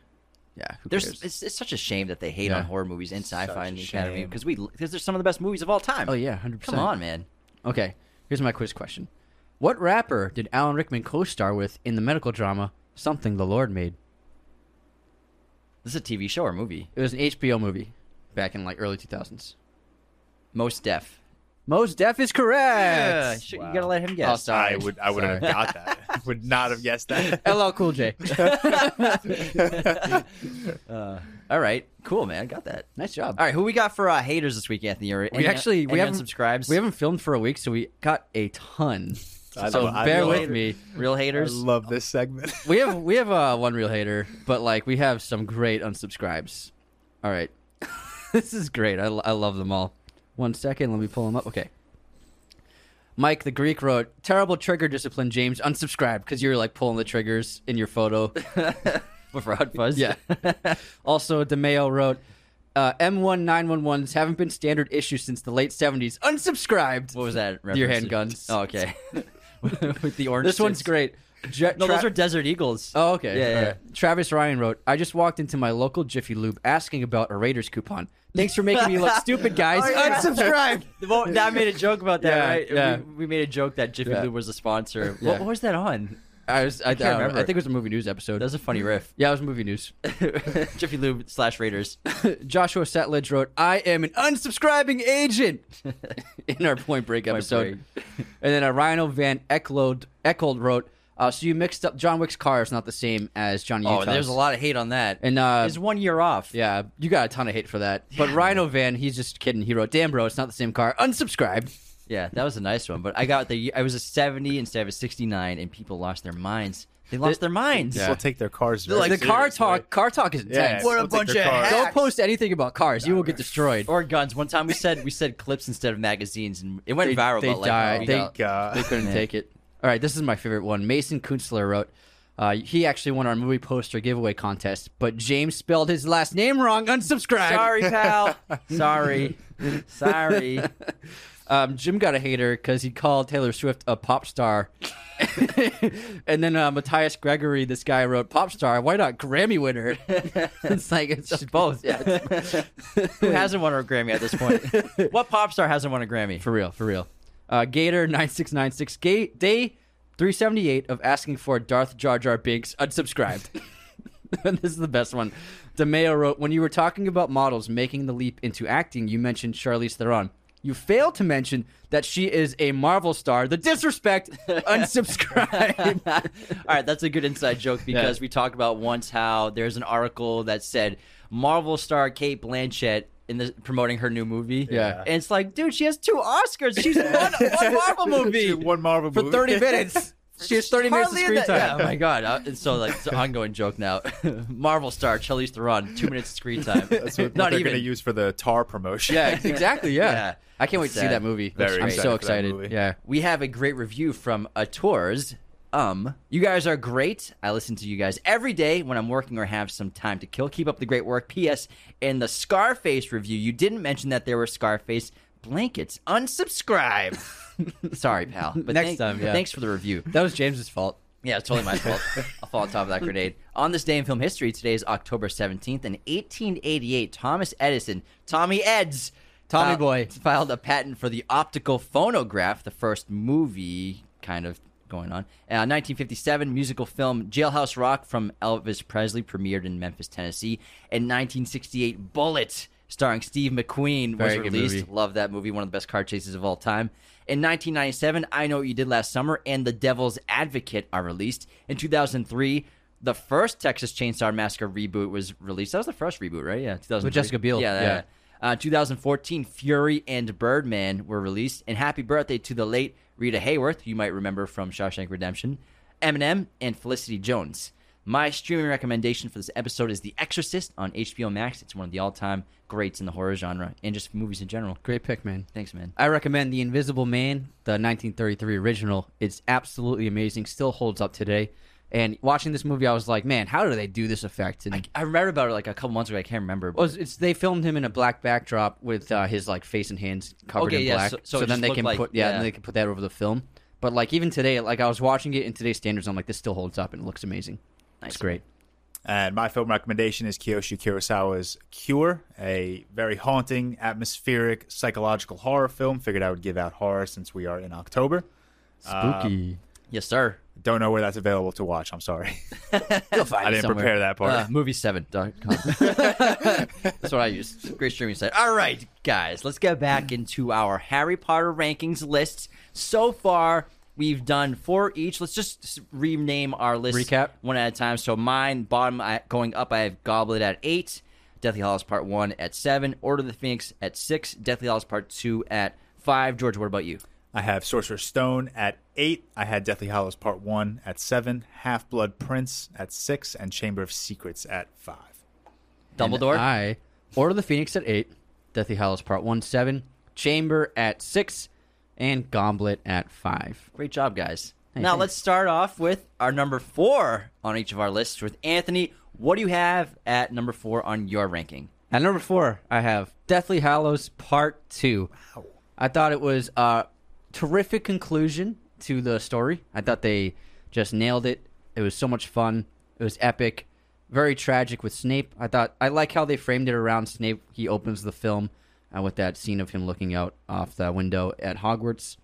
Speaker 4: Yeah. Who
Speaker 2: There's,
Speaker 4: cares?
Speaker 2: it's, it's such a shame that they hate
Speaker 4: Yeah.
Speaker 2: on horror movies and sci-fi in the
Speaker 3: a
Speaker 2: Academy because we because they're some of the best movies of all time.
Speaker 4: Oh yeah, hundred percent.
Speaker 2: Come on, man.
Speaker 4: Okay, here's my quiz question: What rapper did Alan Rickman co-star with in the medical drama "Something the Lord Made"?
Speaker 2: This is a TV show or movie.
Speaker 4: It was an HBO movie back in like early 2000s.
Speaker 2: Mos Def.
Speaker 4: Mos Def is correct.
Speaker 2: Shit,
Speaker 3: Wow.
Speaker 2: You gotta let him
Speaker 4: Oh,
Speaker 2: guess.
Speaker 4: sorry.
Speaker 3: I would I would have got that. would not have guessed that.
Speaker 4: LL Cool J.
Speaker 2: all right, cool, man. Got that.
Speaker 4: nice job.
Speaker 2: All right, who we got for uh, haters this week, Anthony? Or
Speaker 4: We
Speaker 2: any-
Speaker 4: actually we
Speaker 2: any
Speaker 4: haven't
Speaker 2: subscribes.
Speaker 4: We haven't filmed for a week, so we got a ton.
Speaker 3: I
Speaker 4: so
Speaker 3: love- I
Speaker 4: bear
Speaker 3: love
Speaker 4: with
Speaker 3: it.
Speaker 4: me.
Speaker 2: real
Speaker 3: I
Speaker 2: haters.
Speaker 3: love this segment.
Speaker 4: We have we have uh, one real hater, but like we have some great unsubscribes. All right, this is great. I, I love them all. One second, let me pull them up. Okay. Mike the Greek wrote, "Terrible trigger discipline, James. Unsubscribe because you're like pulling the triggers in your photo."
Speaker 2: With Rod Fuzz.
Speaker 4: yeah. also, DeMeo wrote, uh, "M1911s haven't been standard issue since the late '70s. Unsubscribed."
Speaker 2: What was that?
Speaker 4: Your handguns.
Speaker 2: Oh, okay. With the orange.
Speaker 4: This one's
Speaker 2: tips.
Speaker 4: great. Je-
Speaker 2: No, those are Desert Eagles.
Speaker 4: Oh, okay.
Speaker 2: Yeah, yeah, yeah.
Speaker 4: right. Travis Ryan wrote, I just walked into my local Jiffy Lube asking about a Raiders coupon. Thanks for making me look stupid, guys.
Speaker 2: Oh, yeah.
Speaker 4: Unsubscribe.
Speaker 2: Well, I made a joke about that,
Speaker 4: Yeah,
Speaker 2: right?
Speaker 4: yeah.
Speaker 2: We, we made a joke that Jiffy
Speaker 4: Yeah.
Speaker 2: Lube was a sponsor.
Speaker 4: Yeah.
Speaker 2: What, what was that on?
Speaker 4: I was. I, I,
Speaker 2: can't
Speaker 4: don't
Speaker 2: remember.
Speaker 4: I think it was a movie news episode.
Speaker 2: That was a funny mm-hmm. riff.
Speaker 4: yeah, it was movie news.
Speaker 2: Jiffy Lube slash Raiders.
Speaker 4: Joshua Setledge wrote, "I am an unsubscribing agent." in our Point Break episode, and then a Rhino Van Eckload Eckhold wrote, uh, "So you mixed up John Wick's car is not the same as Johnny
Speaker 2: Oh,
Speaker 4: Utah's."
Speaker 2: there's a lot of hate on that.
Speaker 4: And uh,
Speaker 2: It's one year off.
Speaker 4: yeah, you got a ton of hate for that. But Rhino Van, he's just kidding. He wrote, "Damn, bro, it's not the same car." Unsubscribed.
Speaker 2: Yeah, that was a nice one. But I got the I was a 70 instead of a 69, and people lost their minds. They lost their minds.
Speaker 4: Yeah.
Speaker 3: People take their cars.
Speaker 4: Like the car
Speaker 3: seriously.
Speaker 4: talk, car talk is intense.
Speaker 3: Yeah, people take their cars-
Speaker 4: Don't post anything about cars; you will get destroyed.
Speaker 2: Or guns. One time we said we said clips instead of magazines, and it went
Speaker 4: They,
Speaker 2: viral.
Speaker 4: they
Speaker 2: but like,
Speaker 4: died.
Speaker 2: we
Speaker 4: They,
Speaker 2: got-
Speaker 3: God.
Speaker 4: they couldn't
Speaker 2: Yeah.
Speaker 4: take it. All right, this is my favorite one. Mason Kunstler wrote, Uh, he actually won our movie poster giveaway contest, but James spelled his last name wrong. Unsubscribe.
Speaker 2: Sorry, pal. Sorry. Sorry.
Speaker 4: Um, Jim got a hater because he called Taylor Swift a pop star. and then uh, Matthias Gregory, this guy wrote pop star. Why not Grammy winner? it's like it's both. Yeah, it's-
Speaker 2: Who hasn't won a Grammy at this point? what pop star hasn't won a Grammy?
Speaker 4: for real, for real. Uh, Gator nine six nine six. Day three seventy eight of asking for Darth Jar Jar Binks unsubscribed. this is the best one. DeMeo wrote, "When you were talking about models making the leap into acting, you mentioned Charlize Theron." You failed to mention that she is a Marvel star. The disrespect, unsubscribe.
Speaker 2: All right, that's a good inside joke because
Speaker 4: Yeah.
Speaker 2: we talked about once how there's an article that said Marvel star Cate Blanchett in the promoting her new movie.
Speaker 4: Yeah.
Speaker 2: and it's like, dude, she has two Oscars. She's in one, one Marvel movie.
Speaker 3: One Marvel
Speaker 4: For
Speaker 3: movie.
Speaker 4: 30 minutes. She has 30 minutes of screen
Speaker 2: that-
Speaker 4: time.
Speaker 2: Yeah, oh my god! Uh, and so like it's an ongoing joke now. Marvel star Charlize Theron, two minutes of screen time.
Speaker 3: That's what
Speaker 2: Not
Speaker 3: they're
Speaker 2: even.
Speaker 3: going to use for the Tar promotion.
Speaker 4: Yeah, exactly. Yeah.
Speaker 2: Yeah.
Speaker 4: I can't wait to see
Speaker 2: Sad.
Speaker 4: that movie.
Speaker 3: Very
Speaker 4: I'm so excited. Yeah.
Speaker 2: we have a great review from a tours. Um, you guys are great. I listen to you guys every day when I'm working or have some time to kill. Keep up the great work. P.S. In the Scarface review, you didn't mention that there were Scarface blankets. Unsubscribe. Sorry, pal. But
Speaker 4: Next
Speaker 2: thank-
Speaker 4: time, yeah.
Speaker 2: Thanks for the review.
Speaker 4: That was James's fault.
Speaker 2: Yeah, it's totally my fault. I'll fall on top of that grenade. On this day in film history, today is October 17th. In 1888, Thomas Edison, Tommy Eds,
Speaker 4: Tommy
Speaker 2: fil-
Speaker 4: boy.
Speaker 2: filed a patent for the optical phonograph, the first movie kind of going on. Uh, 1957, musical film Jailhouse Rock from Elvis Presley premiered in Memphis, Tennessee. In 1968, Bullitt, starring Steve McQueen, was
Speaker 4: Very good
Speaker 2: released.
Speaker 4: movie.
Speaker 2: Love that movie, one of the best car chases of all time. In 1997, I Know What You Did Last Summer and The Devil's Advocate are released. In 2003, the first Texas Chainsaw Massacre reboot was released. That was the first reboot, right? Yeah, 2003.
Speaker 4: With Jessica Biel,
Speaker 2: Yeah,
Speaker 4: yeah.
Speaker 2: yeah. Uh, 2014, Fury and Birdman were released. And happy birthday to the late Rita Hayworth, you might remember from Shawshank Redemption, Eminem, and Felicity Jones. My streaming recommendation for this episode is The Exorcist on HBO Max. It's one of the all-time greats in the horror genre and just movies in general.
Speaker 4: Great pick, man.
Speaker 2: Thanks, man.
Speaker 4: I recommend The Invisible Man, the 1933 original. It's absolutely amazing. Still holds up today. And watching this movie, I was like, man, how do they do this effect? And
Speaker 2: I read about it like a couple months ago. I can't remember.
Speaker 4: Well, it's, it's- they filmed him in a black backdrop with uh, his like face and hands covered
Speaker 2: Okay,
Speaker 4: in
Speaker 2: yeah,
Speaker 4: black.
Speaker 2: so- so it
Speaker 4: then they can
Speaker 2: like-
Speaker 4: put yeah,
Speaker 2: yeah.
Speaker 4: then they can put that over the film. But like even today, like I was watching it in today's standards, I'm like, this still holds up and it looks amazing. It's great.
Speaker 3: And my film recommendation is Kiyoshi Kurosawa's Cure, a very haunting, atmospheric, psychological horror film. Figured I would give out horror since we are in October.
Speaker 4: Spooky.
Speaker 2: Yes, sir.
Speaker 3: Don't know where that's available to watch. I'm sorry.
Speaker 4: You'll find
Speaker 3: I didn't
Speaker 4: somewhere.
Speaker 3: prepare that part.
Speaker 2: Uh, movie7.com. That's what I use. Great streaming site. All right, guys, let's get back into our Harry Potter rankings lists. So far, we've done four each. Let's just rename our list
Speaker 4: Recap.
Speaker 2: one at a time. So mine, bottom going up, I have Goblet at eight, Deathly Hallows Part One at seven, Order of the Phoenix at six, Deathly Hallows Part Two at five. George, what about you?
Speaker 3: I have Sorcerer's Stone at eight. I had Deathly Hallows Part One at seven, Half Blood Prince at six, and Chamber of Secrets at five.
Speaker 2: Dumbledore.
Speaker 4: I Order the Phoenix at eight, Deathly Hallows Part One seven, Chamber at six, and Goblet at five.
Speaker 2: Great job, guys.
Speaker 4: Hey,
Speaker 2: now
Speaker 4: thanks.
Speaker 2: let's start off with our number four on each of our lists with Anthony. What do you have at number four on your ranking?
Speaker 4: At number four, I have Deathly Hallows Part Two. Wow. I thought it was a terrific conclusion to the story. I thought they just nailed it. It was so much fun. It was epic. Very tragic with Snape. I thought I like how they framed it around Snape. He opens the film uh, with that scene of him looking out off the window at Hogwarts.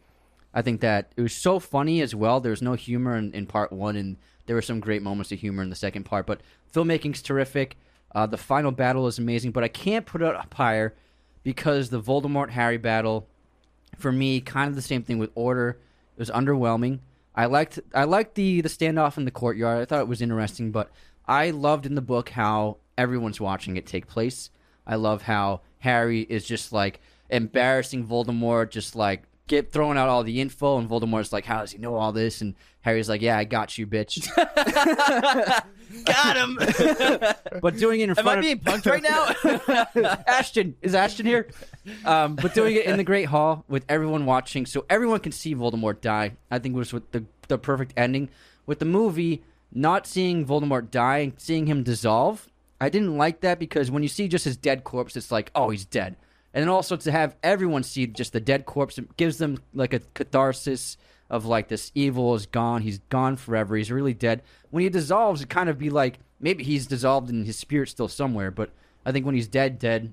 Speaker 4: I think that it was so funny as well. There was no humor in, in part one, and there were some great moments of humor in the second part. But filmmaking's terrific. Uh, the final battle is amazing, but I can't put it up higher because the Voldemort Harry battle, for me, kind of the same thing with Order. It was underwhelming. I liked I liked the the standoff in the courtyard. I thought it was interesting, but I loved in the book how everyone's watching it take place. I love how Harry is just like embarrassing Voldemort, just like get throwing out all the info, and Voldemort's like, "How does he know all this?" And Harry's like, "Yeah, I got you, bitch."
Speaker 2: Got him.
Speaker 4: but doing it in
Speaker 2: front of—Am
Speaker 4: front
Speaker 2: I
Speaker 4: of
Speaker 2: being punked right now?
Speaker 4: Ashton is Ashton here, um, but doing it in the Great Hall with everyone watching, so everyone can see Voldemort die. I think was with the the perfect ending. With the movie, not seeing Voldemort die and seeing him dissolve, I didn't like that because when you see just his dead corpse, it's like, oh, he's dead. And then also to have everyone see just the dead corpse, it gives them like a catharsis of like this evil is gone. He's gone forever. He's really dead. When he dissolves, it kind of be like maybe he's dissolved and his spirit's still somewhere. But I think when he's dead, dead,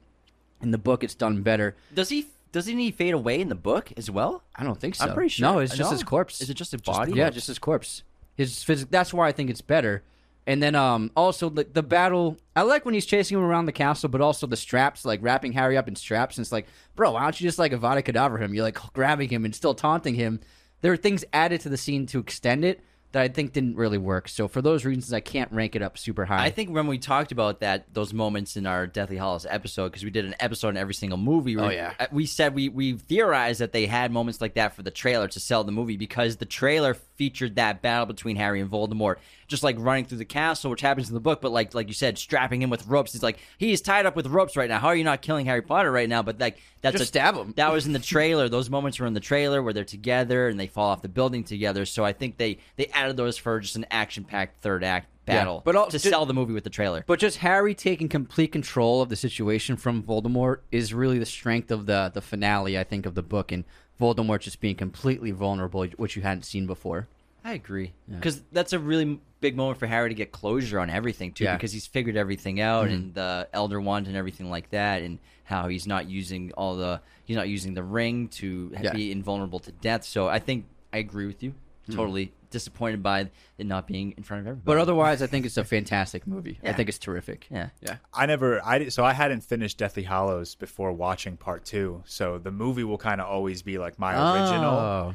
Speaker 4: in the book, it's done better.
Speaker 2: Does he? Doesn't he fade away in the book as well?
Speaker 4: I don't think so.
Speaker 2: I'm pretty sure.
Speaker 4: No, it's just his corpse.
Speaker 2: Is it just a body?
Speaker 4: yeah, just his corpse. His phys- That's why I think it's better. And then um also the, the battle. I like when he's chasing him around the castle, but also the straps, like wrapping Harry up in straps. And it's like, bro, why don't you just like Avada Kedavra him? You're like grabbing him and still taunting him. There are things added to the scene to extend it that I think didn't really work. So for those reasons, I can't rank it up super high.
Speaker 2: I think when we talked about that, those moments in our Deathly Hallows episode, because we did an episode in every single movie.
Speaker 4: Oh,
Speaker 2: we-
Speaker 4: yeah.
Speaker 2: uh, we said we we theorized that they had moments like that for the trailer to sell the movie because the trailer featured that battle between Harry and Voldemort, just like running through the castle, which happens in the book. But like like you said, strapping him with ropes. He's like he's tied up with ropes right now. How are you not killing Harry Potter right now? But like that's
Speaker 4: Just
Speaker 2: a,
Speaker 4: stab him.
Speaker 2: That was in the trailer. Those moments were in the trailer where they're together and they fall off the building together. So I think they they added those for just an action packed third act battle,
Speaker 4: but al-
Speaker 2: to
Speaker 4: ju-
Speaker 2: sell the movie with the trailer.
Speaker 4: But just Harry taking complete control of the situation from Voldemort is really the strength of the the finale, I think, of the book, and Voldemort just being completely vulnerable, which you hadn't seen before.
Speaker 2: I agree because that's a really big moment for Harry to get closure on everything too,
Speaker 4: Yeah.
Speaker 2: because he's figured everything out and the Elder Wand and everything like that, and how he's not using all the he's not using the ring to
Speaker 4: Yeah.
Speaker 2: be invulnerable to death. So I think I agree with you. Totally disappointed by it not being in front of everybody.
Speaker 4: But otherwise, I think it's a fantastic movie. I think it's terrific.
Speaker 2: yeah,
Speaker 4: Yeah.
Speaker 3: I never, I di- so I hadn't finished Deathly Hallows before watching part two. So the movie will kind of always be like my original.
Speaker 4: Oh.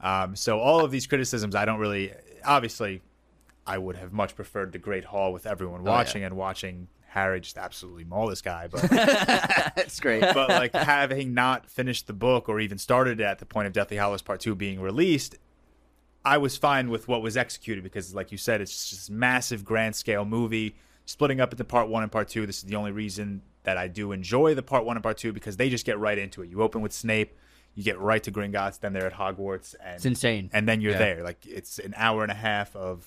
Speaker 3: Um, so all of these criticisms, I don't really. Obviously, I would have much preferred the Great Hall with everyone oh, watching and watching Harry just absolutely maul this guy. But
Speaker 4: That's great.
Speaker 3: but like having not finished the book or even started it at the point of Deathly Hallows Part Two being released, I was fine with what was executed because, like you said, it's just this massive, grand scale movie splitting up into Part One and Part Two. This is the only reason that I do enjoy the Part One and Part Two because they just get right into it. You open with Snape, you get right to Gringotts, then they're at Hogwarts, and
Speaker 4: It's insane.
Speaker 3: and then you're
Speaker 4: Yeah.
Speaker 3: there. Like it's an hour and a half of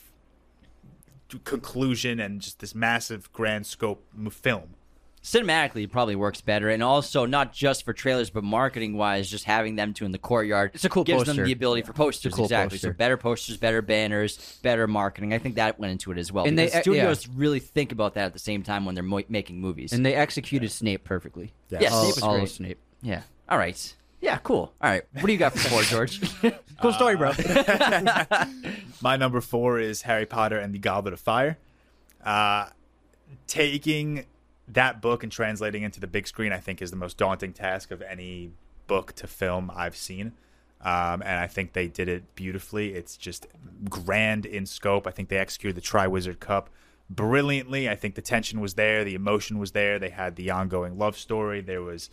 Speaker 3: conclusion and just this massive, grand scope film.
Speaker 2: cinematically it probably works better, and also not just for trailers, but marketing wise, just having them two in the courtyard.
Speaker 4: It's a cool
Speaker 2: gives them the ability for posters.
Speaker 4: cool
Speaker 2: exactly.
Speaker 4: poster.
Speaker 2: So better posters, better banners, better marketing. I think that went into it as well.
Speaker 4: And they-
Speaker 2: because
Speaker 4: uh,
Speaker 2: studios really think about that at the same time when they're mo- making movies.
Speaker 4: And they executed Snape perfectly.
Speaker 3: Yeah.
Speaker 2: Yeah,
Speaker 4: all,
Speaker 2: Snape was
Speaker 4: all
Speaker 2: great.
Speaker 4: of Snape.
Speaker 2: yeah. All right. Yeah. Cool. All right. What do you got for four, George?
Speaker 4: Cool story, bro.
Speaker 3: My number four is Harry Potter and the Goblet of Fire. Uh, taking that book and translating into the big screen, I think, is the most daunting task of any book to film I've seen. Um, and I think they did it beautifully. It's just grand in scope. I think they executed the Triwizard Cup brilliantly. I think the tension was there, the emotion was there. They had the ongoing love story. There was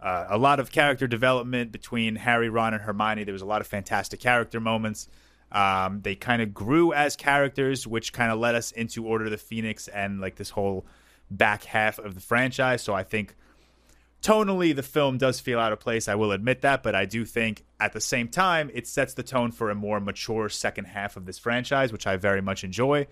Speaker 3: uh, a lot of character development between Harry, Ron, and Hermione. There was a lot of fantastic character moments. Um, they kind of grew as characters, which kind of led us into Order of the Phoenix and like this whole back half of the franchise. So I think tonally the film does feel out of place. I will admit that, but I do think at the same time it sets the tone for a more mature second half of this franchise, which I very much enjoy.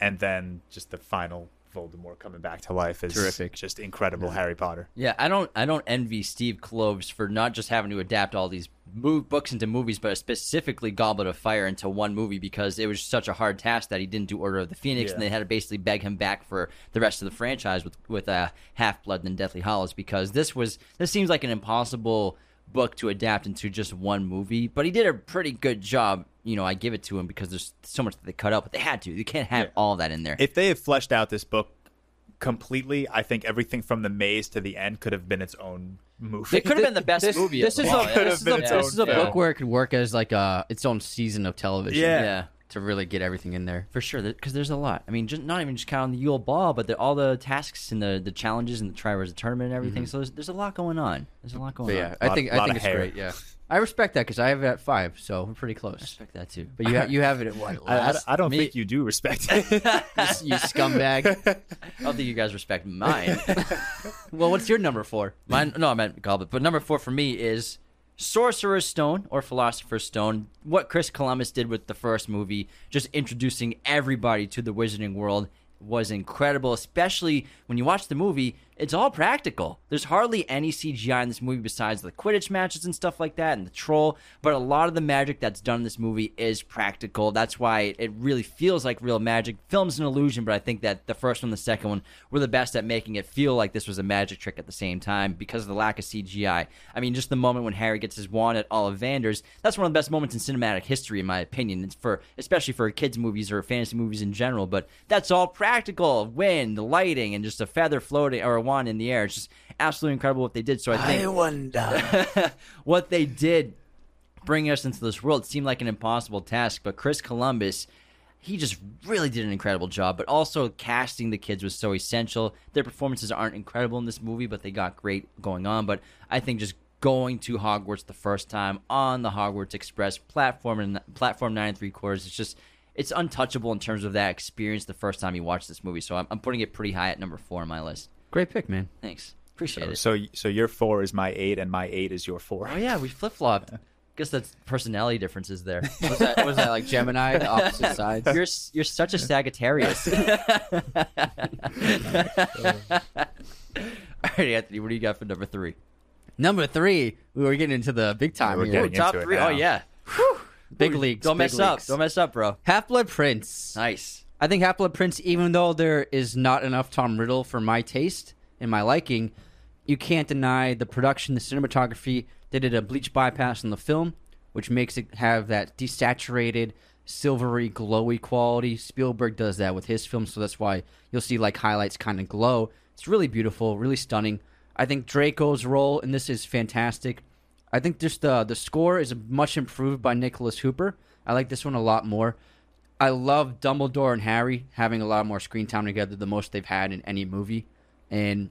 Speaker 3: And then just the final Voldemort coming back to life is
Speaker 4: Terrific.
Speaker 3: Just incredible Harry Potter.
Speaker 2: Yeah, I don't I don't envy Steve Kloves for not just having to adapt all these mo- books into movies, but specifically Goblet of Fire into one movie because it was such a hard task that he didn't do Order of the Phoenix,
Speaker 3: Yeah.
Speaker 2: and they had to basically beg him back for the rest of the franchise with with uh, Half Blood and Deathly Hallows because this was this seems like an impossible book to adapt into just one movie, but he did a pretty good job. You know, I give it to him because there's so much that they cut out, but they had to. You can't have all that in there.
Speaker 3: If they had fleshed out this book completely, I think everything from the maze to the end could have been its own movie.
Speaker 2: it could have been the best
Speaker 4: this,
Speaker 2: movie.
Speaker 4: This
Speaker 2: of
Speaker 4: is
Speaker 2: them
Speaker 4: a,
Speaker 2: yeah.
Speaker 4: this is a, this is a book where it could work as like a its own season of television.
Speaker 3: Yeah.
Speaker 2: yeah.
Speaker 4: To really get everything in there.
Speaker 2: For sure, because there's a lot. I mean, just, not even just counting the Yule Ball, but the, all the tasks and the, the challenges and the Triwizard Tournament and everything. Mm-hmm. So there's, there's a lot going on. There's a lot going
Speaker 4: But
Speaker 2: on.
Speaker 4: yeah, I think
Speaker 3: lot
Speaker 4: I think it's
Speaker 3: hair.
Speaker 4: great. Yeah, I respect that because I have it at five, so we're pretty close.
Speaker 2: I respect that too.
Speaker 4: But you ha- you have it at what?
Speaker 3: I, I. I don't
Speaker 2: Me-
Speaker 3: think you do respect it.
Speaker 4: you scumbag.
Speaker 2: I don't think you guys respect mine.
Speaker 4: well, what's your number four?
Speaker 2: mine, no, I meant Goblet. But number four for me is Sorcerer's Stone or Philosopher's Stone, what Chris Columbus did with the first movie, just introducing everybody to the wizarding world, was incredible, especially when you watch the movie. It's all practical. There's hardly any CGI in this movie besides the Quidditch matches and stuff like that and the troll, but a lot of the magic that's done in this movie is practical. That's why it really feels like real magic. Film's an illusion, but I think that the first one and the second one were the best at making it feel like this was a magic trick at the same time because of the lack of CGI. I mean, just the moment when Harry gets his wand at Ollivanders, that's one of the best moments in cinematic history, in my opinion. It's for especially for kids' movies or fantasy movies in general, but that's all practical. Wind, the lighting, and just a feather floating or a in the air. It's just absolutely incredible what they did. So I think
Speaker 3: I wonder.
Speaker 2: what they did bringing us into this world seemed like an impossible task, but Chris Columbus, he just really did an incredible job. But also casting the kids was so essential. Their performances aren't incredible in this movie, but they got great going on. But I think just going to Hogwarts the first time on the Hogwarts Express platform and platform nine and three quarters, it's just it's untouchable in terms of that experience the first time you watch this movie. So I'm, I'm putting it pretty high at number four on my list.
Speaker 4: Great pick, man.
Speaker 2: Thanks, appreciate it.
Speaker 3: so so your four is my eight, and my eight is your four.
Speaker 2: Oh yeah, we flip flopped. Guess that's personality differences there.
Speaker 4: Was that, was that like Gemini, the opposite sides?
Speaker 2: You're you're such a Sagittarius. All right, Anthony, what do you got for number three?
Speaker 4: Number three, we were getting into the big time
Speaker 3: We're
Speaker 4: here.
Speaker 3: getting
Speaker 2: Top
Speaker 3: into it
Speaker 2: three.
Speaker 3: Oh, now.
Speaker 2: Oh yeah,
Speaker 4: Big leagues.
Speaker 2: don't
Speaker 4: big
Speaker 2: mess up. Don't mess up, bro.
Speaker 4: Half Blood Prince.
Speaker 2: Nice.
Speaker 4: I think Half Blood Prince, even though there is not enough Tom Riddle for my taste and my liking, you can't deny the production, the cinematography. They did a bleach bypass on the film, which makes it have that desaturated, silvery, glowy quality. Spielberg does that with his films, so that's why you'll see like highlights kind of glow. It's really beautiful, really stunning. I think Draco's role in this is fantastic. I think just the the score is much improved by Nicholas Hooper. I like this one a lot more. I love Dumbledore and Harry having a lot more screen time together, the most they've had in any movie. And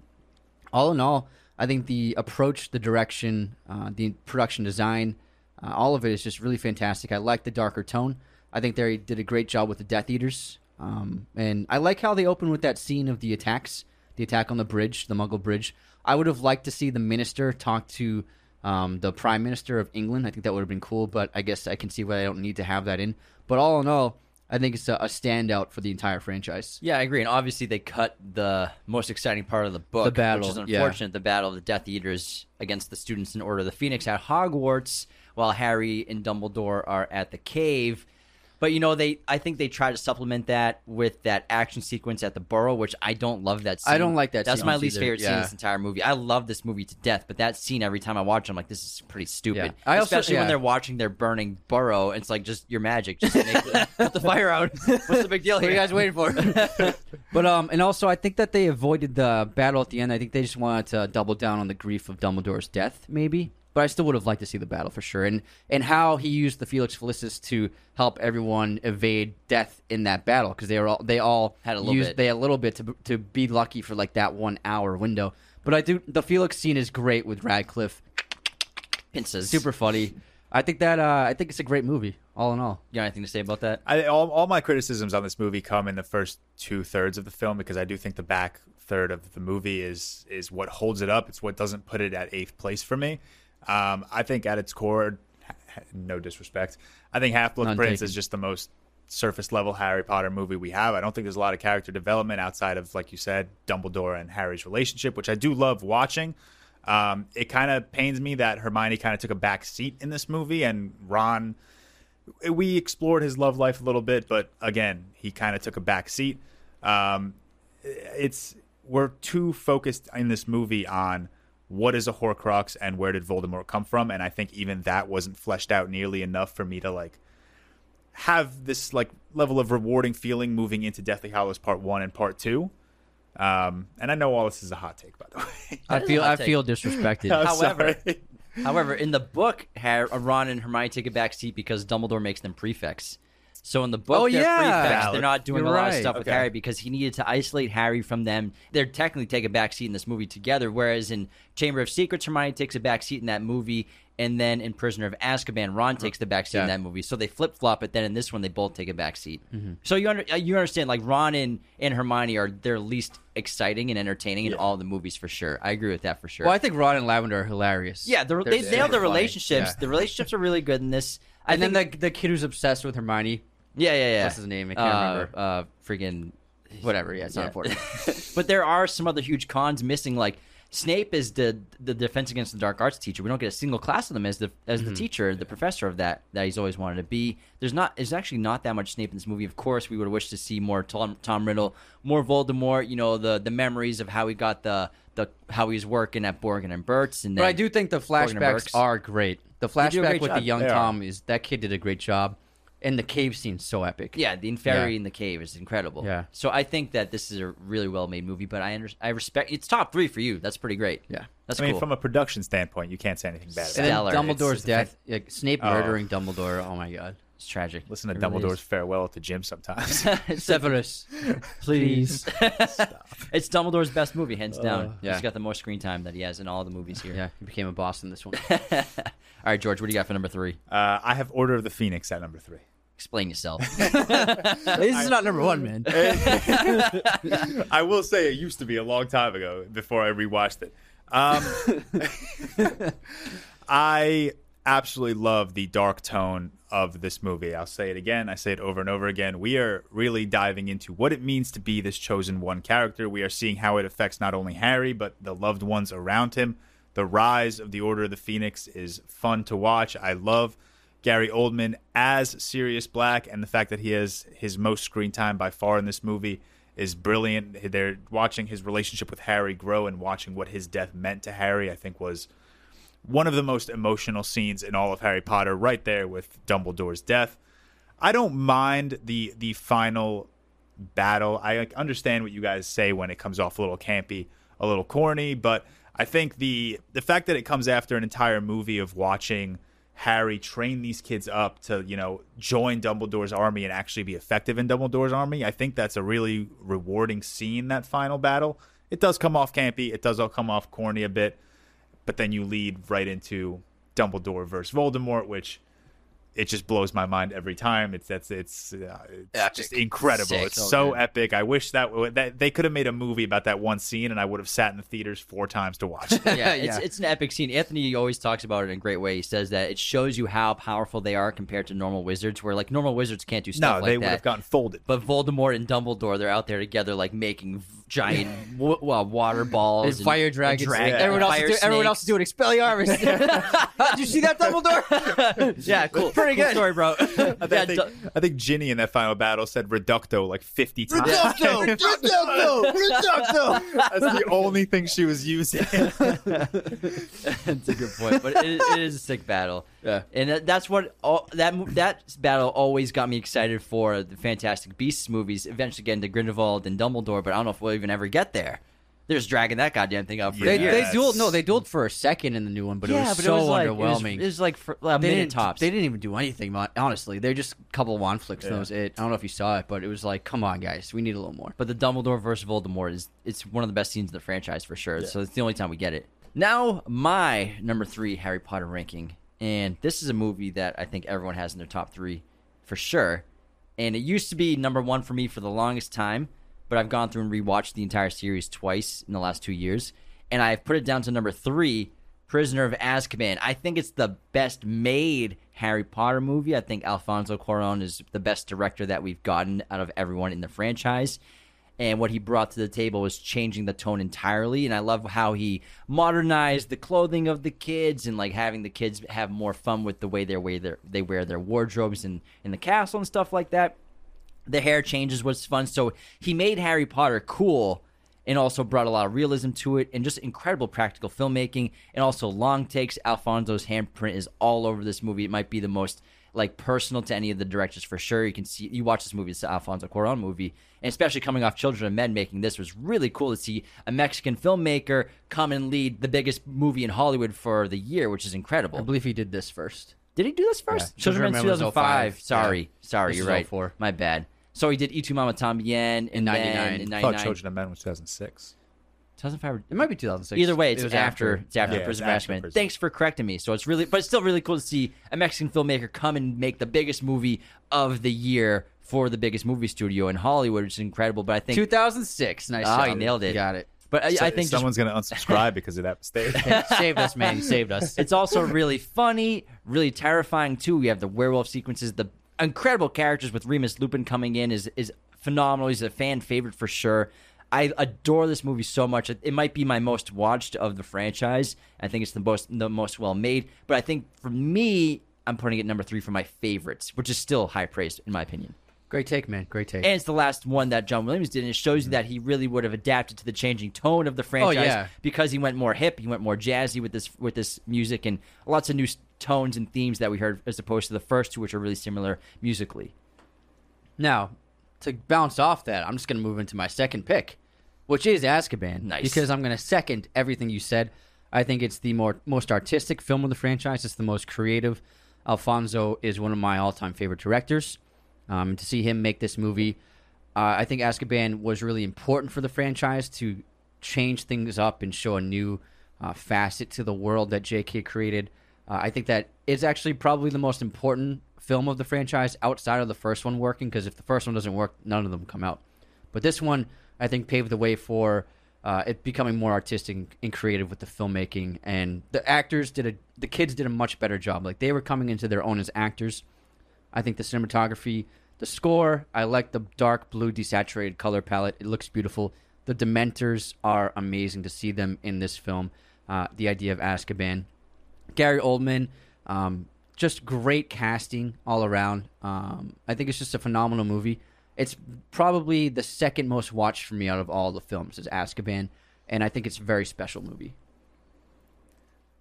Speaker 4: all in all, I think the approach, the direction, uh, the production design, uh, all of it is just really fantastic. I like the darker tone. I think they did a great job with the Death Eaters. Um, and I like how they open with that scene of the attacks, the attack on the bridge, the Muggle bridge. I would have liked to see the minister talk to um, the Prime Minister of England. I think that would have been cool, but I guess I can see why I don't need to have that in. But all in all, I think it's a, a standout for the entire franchise.
Speaker 2: Yeah, I agree. And obviously, they cut the most exciting part of the book,
Speaker 4: The battle,
Speaker 2: which is
Speaker 4: yeah.
Speaker 2: unfortunate. The battle of the Death Eaters against the students in Order of the Phoenix at Hogwarts, while Harry and Dumbledore are at the cave. But you know, they I think they try to supplement that with that action sequence at the Burrow, which I don't love that scene.
Speaker 4: I don't like that
Speaker 2: That's
Speaker 4: scene
Speaker 2: my least
Speaker 4: either,
Speaker 2: favorite scene in
Speaker 4: yeah.
Speaker 2: this entire movie. I love this movie to death, but that scene every time I watch it, I'm like, this is pretty stupid.
Speaker 4: Yeah. I also-
Speaker 2: Especially when they're watching their burning Burrow. It's like just your magic. Just make the, put the fire out. What's the big deal
Speaker 4: What
Speaker 2: here?
Speaker 4: are you guys waiting for? but um, and also I think that they avoided the battle at the end. I think they just wanted to double down on the grief of Dumbledore's death, maybe. But I still would have liked to see the battle for sure, and and how he used the Felix Felicis to help everyone evade death in that battle because they were all they all
Speaker 2: Had a little
Speaker 4: used
Speaker 2: bit.
Speaker 4: they had a little bit to to be lucky for like that one hour window. But I do the Felix scene is great with Radcliffe,
Speaker 2: Pincers.
Speaker 4: super funny. I think that uh, I think it's a great movie, all in all.
Speaker 2: You got anything to say about that?
Speaker 3: I, all, all my criticisms on this movie come in the first two thirds of the film because I do think the back third of the movie is is what holds it up. It's what doesn't put it at eighth place for me. Um, I think at its core, no disrespect, I think Half Blood Prince
Speaker 4: taken.
Speaker 3: is just the most surface level Harry Potter movie we have. I don't think there's a lot of character development outside of, like you said, Dumbledore and Harry's relationship, which I do love watching. Um, it kind of pains me that Hermione kind of took a back seat in this movie, and Ron we explored his love life a little bit, but again, he kind of took a back seat. Um, it's we're too focused in this movie on what is a Horcrux and where did Voldemort come from, and I think even that wasn't fleshed out nearly enough for me to like have this like level of rewarding feeling moving into Deathly Hallows Part One and Part Two. Um, and I know all this is a hot take, by the way.
Speaker 4: I feel I
Speaker 2: take.
Speaker 4: feel disrespected.
Speaker 3: I'm
Speaker 2: However-
Speaker 3: sorry.
Speaker 2: However, in the book, Har- Ron and Hermione take a back seat because Dumbledore makes them prefects. So in the book,
Speaker 4: Oh,
Speaker 2: they're
Speaker 4: yeah.
Speaker 2: prefects. They're not doing
Speaker 4: You're
Speaker 2: a lot of
Speaker 4: right.
Speaker 2: stuff with
Speaker 3: Okay.
Speaker 2: Harry because he needed to isolate Harry from them. They're technically take a back seat in this movie together, whereas in Chamber of Secrets, Hermione takes a back seat in that movie, and then in Prisoner of Azkaban, Ron takes the back seat in that movie. So they flip flop, but then in this one, they both take a back seat.
Speaker 4: Mm-hmm.
Speaker 2: So you under, you understand, like Ron and, and Hermione are their least exciting and entertaining in all the movies for sure. I agree with that for sure.
Speaker 4: Well, I think Ron and Lavender are hilarious.
Speaker 2: yeah, the, they nailed the relationships.
Speaker 4: Yeah.
Speaker 2: The relationships are really good in this. I
Speaker 4: And then the the kid who's obsessed with Hermione,
Speaker 2: yeah, yeah, yeah.
Speaker 4: what's his name? I can't
Speaker 2: uh,
Speaker 4: remember.
Speaker 2: Uh, freaking
Speaker 4: whatever. Yeah, it's not
Speaker 2: Yeah.
Speaker 4: important.
Speaker 2: but there are some other huge cons missing. Like Snape is the the Defense Against the Dark Arts teacher. We don't get a single class of them as the as
Speaker 4: Mm-hmm.
Speaker 2: the teacher, the professor of that that he's always wanted to be. There's not. There's actually not that much Snape in this movie. Of course, we would wish to see more Tom, Tom Riddle, more Voldemort. You know the the memories of how he got the the how he was working at Borgin and Burkes. And
Speaker 4: But I do think the flashbacks are great. The flashback
Speaker 2: great
Speaker 4: with the young
Speaker 3: They.
Speaker 4: Tom is that kid did a great job, and the cave scene's so epic.
Speaker 2: Yeah, the Inferi
Speaker 4: Yeah.
Speaker 2: in the cave is incredible.
Speaker 4: Yeah.
Speaker 2: So I think that this is a really well made movie. But I under, I respect it's top three for you. That's pretty great.
Speaker 4: Yeah.
Speaker 2: That's
Speaker 3: I mean,
Speaker 2: cool.
Speaker 3: from a production standpoint, you can't say anything bad about
Speaker 4: And
Speaker 3: it.
Speaker 4: then
Speaker 2: Stellar.
Speaker 4: Dumbledore's
Speaker 3: It's- it's
Speaker 4: death, like Snape
Speaker 3: Oh.
Speaker 4: murdering Dumbledore. Oh my god.
Speaker 2: it's tragic.
Speaker 3: Listen to
Speaker 2: It really
Speaker 3: Dumbledore's
Speaker 2: is.
Speaker 3: farewell at the gym sometimes.
Speaker 4: Severus,
Speaker 2: please. it's Dumbledore's best movie, hands down.
Speaker 4: yeah.
Speaker 2: He's got the most screen time that he has in all the movies here.
Speaker 4: yeah, he became a boss in this one.
Speaker 2: All right, George, what do you got for number three?
Speaker 3: uh, I have Order of the Phoenix at number three.
Speaker 2: Explain yourself.
Speaker 4: this is not number one, man.
Speaker 3: I will say it used to be a long time ago before I rewatched it. Um, I absolutely love the dark tone of this movie. I'll say it again. I say it over and over again. We are really diving into what it means to be this chosen one character. We are seeing how it affects not only Harry, but the loved ones around him. The rise of the Order of the Phoenix is fun to watch. I love Gary Oldman as Sirius Black, and the fact that he has his most screen time by far in this movie is brilliant. They're watching his relationship with Harry grow and watching what his death meant to Harry. I think was one of the most emotional scenes in all of Harry Potter, right there with Dumbledore's death. I don't mind the the final battle. I understand what you guys say when it comes off a little campy, a little corny, but I think the the fact that it comes after an entire movie of watching Harry train these kids up to, you know, join Dumbledore's army and actually be effective in Dumbledore's army, I think that's a really rewarding scene that final battle. It does come off campy, it does all come off corny a bit, but then you lead right into Dumbledore versus Voldemort, which it just blows my mind every time. It's that's it's, uh, it's just incredible.
Speaker 2: Sick.
Speaker 3: It's
Speaker 2: So
Speaker 3: so
Speaker 2: good.
Speaker 3: epic. I wish that, that they could have made a movie about that one scene, and I would have sat in the theaters four times to watch it.
Speaker 2: yeah, it's,
Speaker 4: Yeah.
Speaker 2: it's an epic scene. Anthony always talks about it in a great way. He says that it shows you how powerful they are compared to normal wizards, where like normal wizards can't do stuff
Speaker 3: no,
Speaker 2: like
Speaker 3: they would
Speaker 2: that.
Speaker 3: have gotten folded.
Speaker 2: But Voldemort and Dumbledore, they're out there together, like making giant w- well, water balls,
Speaker 4: There's
Speaker 2: and,
Speaker 4: fire
Speaker 2: and
Speaker 4: dragons.
Speaker 2: dragons,
Speaker 4: everyone, else
Speaker 2: fire
Speaker 4: is do, everyone else is
Speaker 2: snakes.
Speaker 4: doing Expelliarmus. Did you see that, Dumbledore?
Speaker 2: Yeah, cool.
Speaker 4: Pretty
Speaker 2: Cool
Speaker 4: good.
Speaker 2: story, bro.
Speaker 3: I,
Speaker 2: yeah,
Speaker 3: think,
Speaker 2: Du-
Speaker 3: I think Ginny in that final battle said reducto like 50 times.
Speaker 4: Reducto! Reducto! Reducto!
Speaker 3: That's the only thing she was using.
Speaker 2: That's a good point, but it, it is a sick battle.
Speaker 4: Yeah.
Speaker 2: and that, that's what all, that that battle always got me excited for the Fantastic Beasts movies. Eventually getting to Grindelwald and Dumbledore, but I don't know if we'll even ever get there. They're just dragging that goddamn thing out for
Speaker 4: They,
Speaker 2: years.
Speaker 4: they
Speaker 3: Yes.
Speaker 4: dueled. No, they dueled for a second in the new one, but it was so
Speaker 2: like, it was-
Speaker 4: underwhelming.
Speaker 2: It was, like for a
Speaker 4: they
Speaker 2: minute tops.
Speaker 4: They didn't even do anything. Honestly, they're just a couple wand flicks. And that was it. I don't know if you saw it, but it was like, come on, guys, we need a little more.
Speaker 2: But the Dumbledore versus Voldemort is it's one of the best scenes in the franchise for sure. So it's the only time we get it. Now my number three Harry Potter ranking, and this is a movie that I think everyone has in their top three for sure. And it used to be number one for me for the longest time, but I've gone through and rewatched the entire series twice in the last two years, and I've put it down to number three. Prisoner of Azkaban. I think it's the best made Harry Potter movie. I think Alfonso Cuarón is the best director that we've gotten out of everyone in the franchise. And what he brought to the table was changing the tone entirely. And I love how he modernized the clothing of the kids and like having the kids have more fun with the way they wear their they wear their wardrobes and in the castle and stuff like that. The hair changes was fun. So he made Harry Potter cool and also brought a lot of realism to it and just incredible practical filmmaking and also long takes. Alfonso's handprint is all over this movie. It might be the most like personal to any of the directors for sure. You can see you watch this movie, it's the Alfonso Cuarón movie, and especially coming off Children of Men making this was really cool to see a Mexican filmmaker come and lead the biggest movie in Hollywood for the year, which is incredible.
Speaker 4: I believe he did this first.
Speaker 2: Did he do this first?
Speaker 4: Yeah.
Speaker 2: Children of Men
Speaker 4: Children of Men was
Speaker 2: 2005. Sorry,
Speaker 4: Yeah.
Speaker 2: sorry,
Speaker 4: This
Speaker 2: you're
Speaker 4: oh
Speaker 2: right.
Speaker 4: 04.
Speaker 2: My bad. So he did Y Tu Mamá También in
Speaker 4: 99.
Speaker 2: then in
Speaker 3: I thought
Speaker 2: 99.
Speaker 3: Children of Men was 2006.
Speaker 2: 2005.
Speaker 4: It might be 2006.
Speaker 2: Either way, it's
Speaker 4: It was
Speaker 2: after, it's after
Speaker 3: Yeah,
Speaker 2: Prison
Speaker 3: it's
Speaker 2: of
Speaker 3: after
Speaker 2: Azkaban.
Speaker 3: Prison.
Speaker 2: Thanks for correcting me. So it's really, but it's still really cool to see a Mexican filmmaker come and make the biggest movie of the year for the biggest movie studio in Hollywood, which is incredible. But I think
Speaker 4: 2006. Nice.
Speaker 2: Oh,
Speaker 4: job.
Speaker 2: you nailed it.
Speaker 4: You got it.
Speaker 2: But I,
Speaker 3: So-
Speaker 2: I think just
Speaker 3: someone's going to unsubscribe because of that mistake.
Speaker 4: saved us, man. You saved us.
Speaker 2: It's also really funny, really terrifying too. We have the werewolf sequences, the incredible characters with Remus Lupin coming in is is phenomenal. He's a fan favorite for sure. I adore this movie so much. It it might be my most watched of the franchise. I think it's the most the most well made. But I think for me, I'm putting it number three for my favorites, which is still high praise in my opinion.
Speaker 4: Great take, man. Great take.
Speaker 2: And it's the last one that John Williams did, and it shows you mm-hmm. that he really would have adapted to the changing tone of the oh, franchise oh,
Speaker 4: yeah.
Speaker 2: because he went more hip, he went more jazzy with this with this music, and lots of new tones and themes that we heard as opposed to the first two, which are really similar musically.
Speaker 4: Now, to bounce off that, I'm just going to move into my second pick, which is Azkaban.
Speaker 2: Nice.
Speaker 4: Because I'm going to second everything you said. I think it's the more most artistic film of the franchise. It's the most creative. Alfonso is one of my all-time favorite directors. Um, to see him make this movie, uh, I think Azkaban was really important for the franchise to change things up and show a new uh, facet to the world that J.K. created. Uh, I think that it's actually probably the most important film of the franchise outside of the first one working because if the first one doesn't work, none of them come out. But this one, I think, paved the way for uh, it becoming more artistic and creative with the filmmaking, and the actors did a the kids did a much better job. Like they were coming into their own as actors. I think the cinematography, the score, I like the dark blue desaturated color palette. It looks beautiful. The Dementors are amazing to see them in this film. Uh, the idea of Azkaban, Gary Oldman, um, just great casting all around. Um, I think it's just a phenomenal movie. It's probably the second most watched for me out of all the films is Azkaban, and I think it's a very special movie.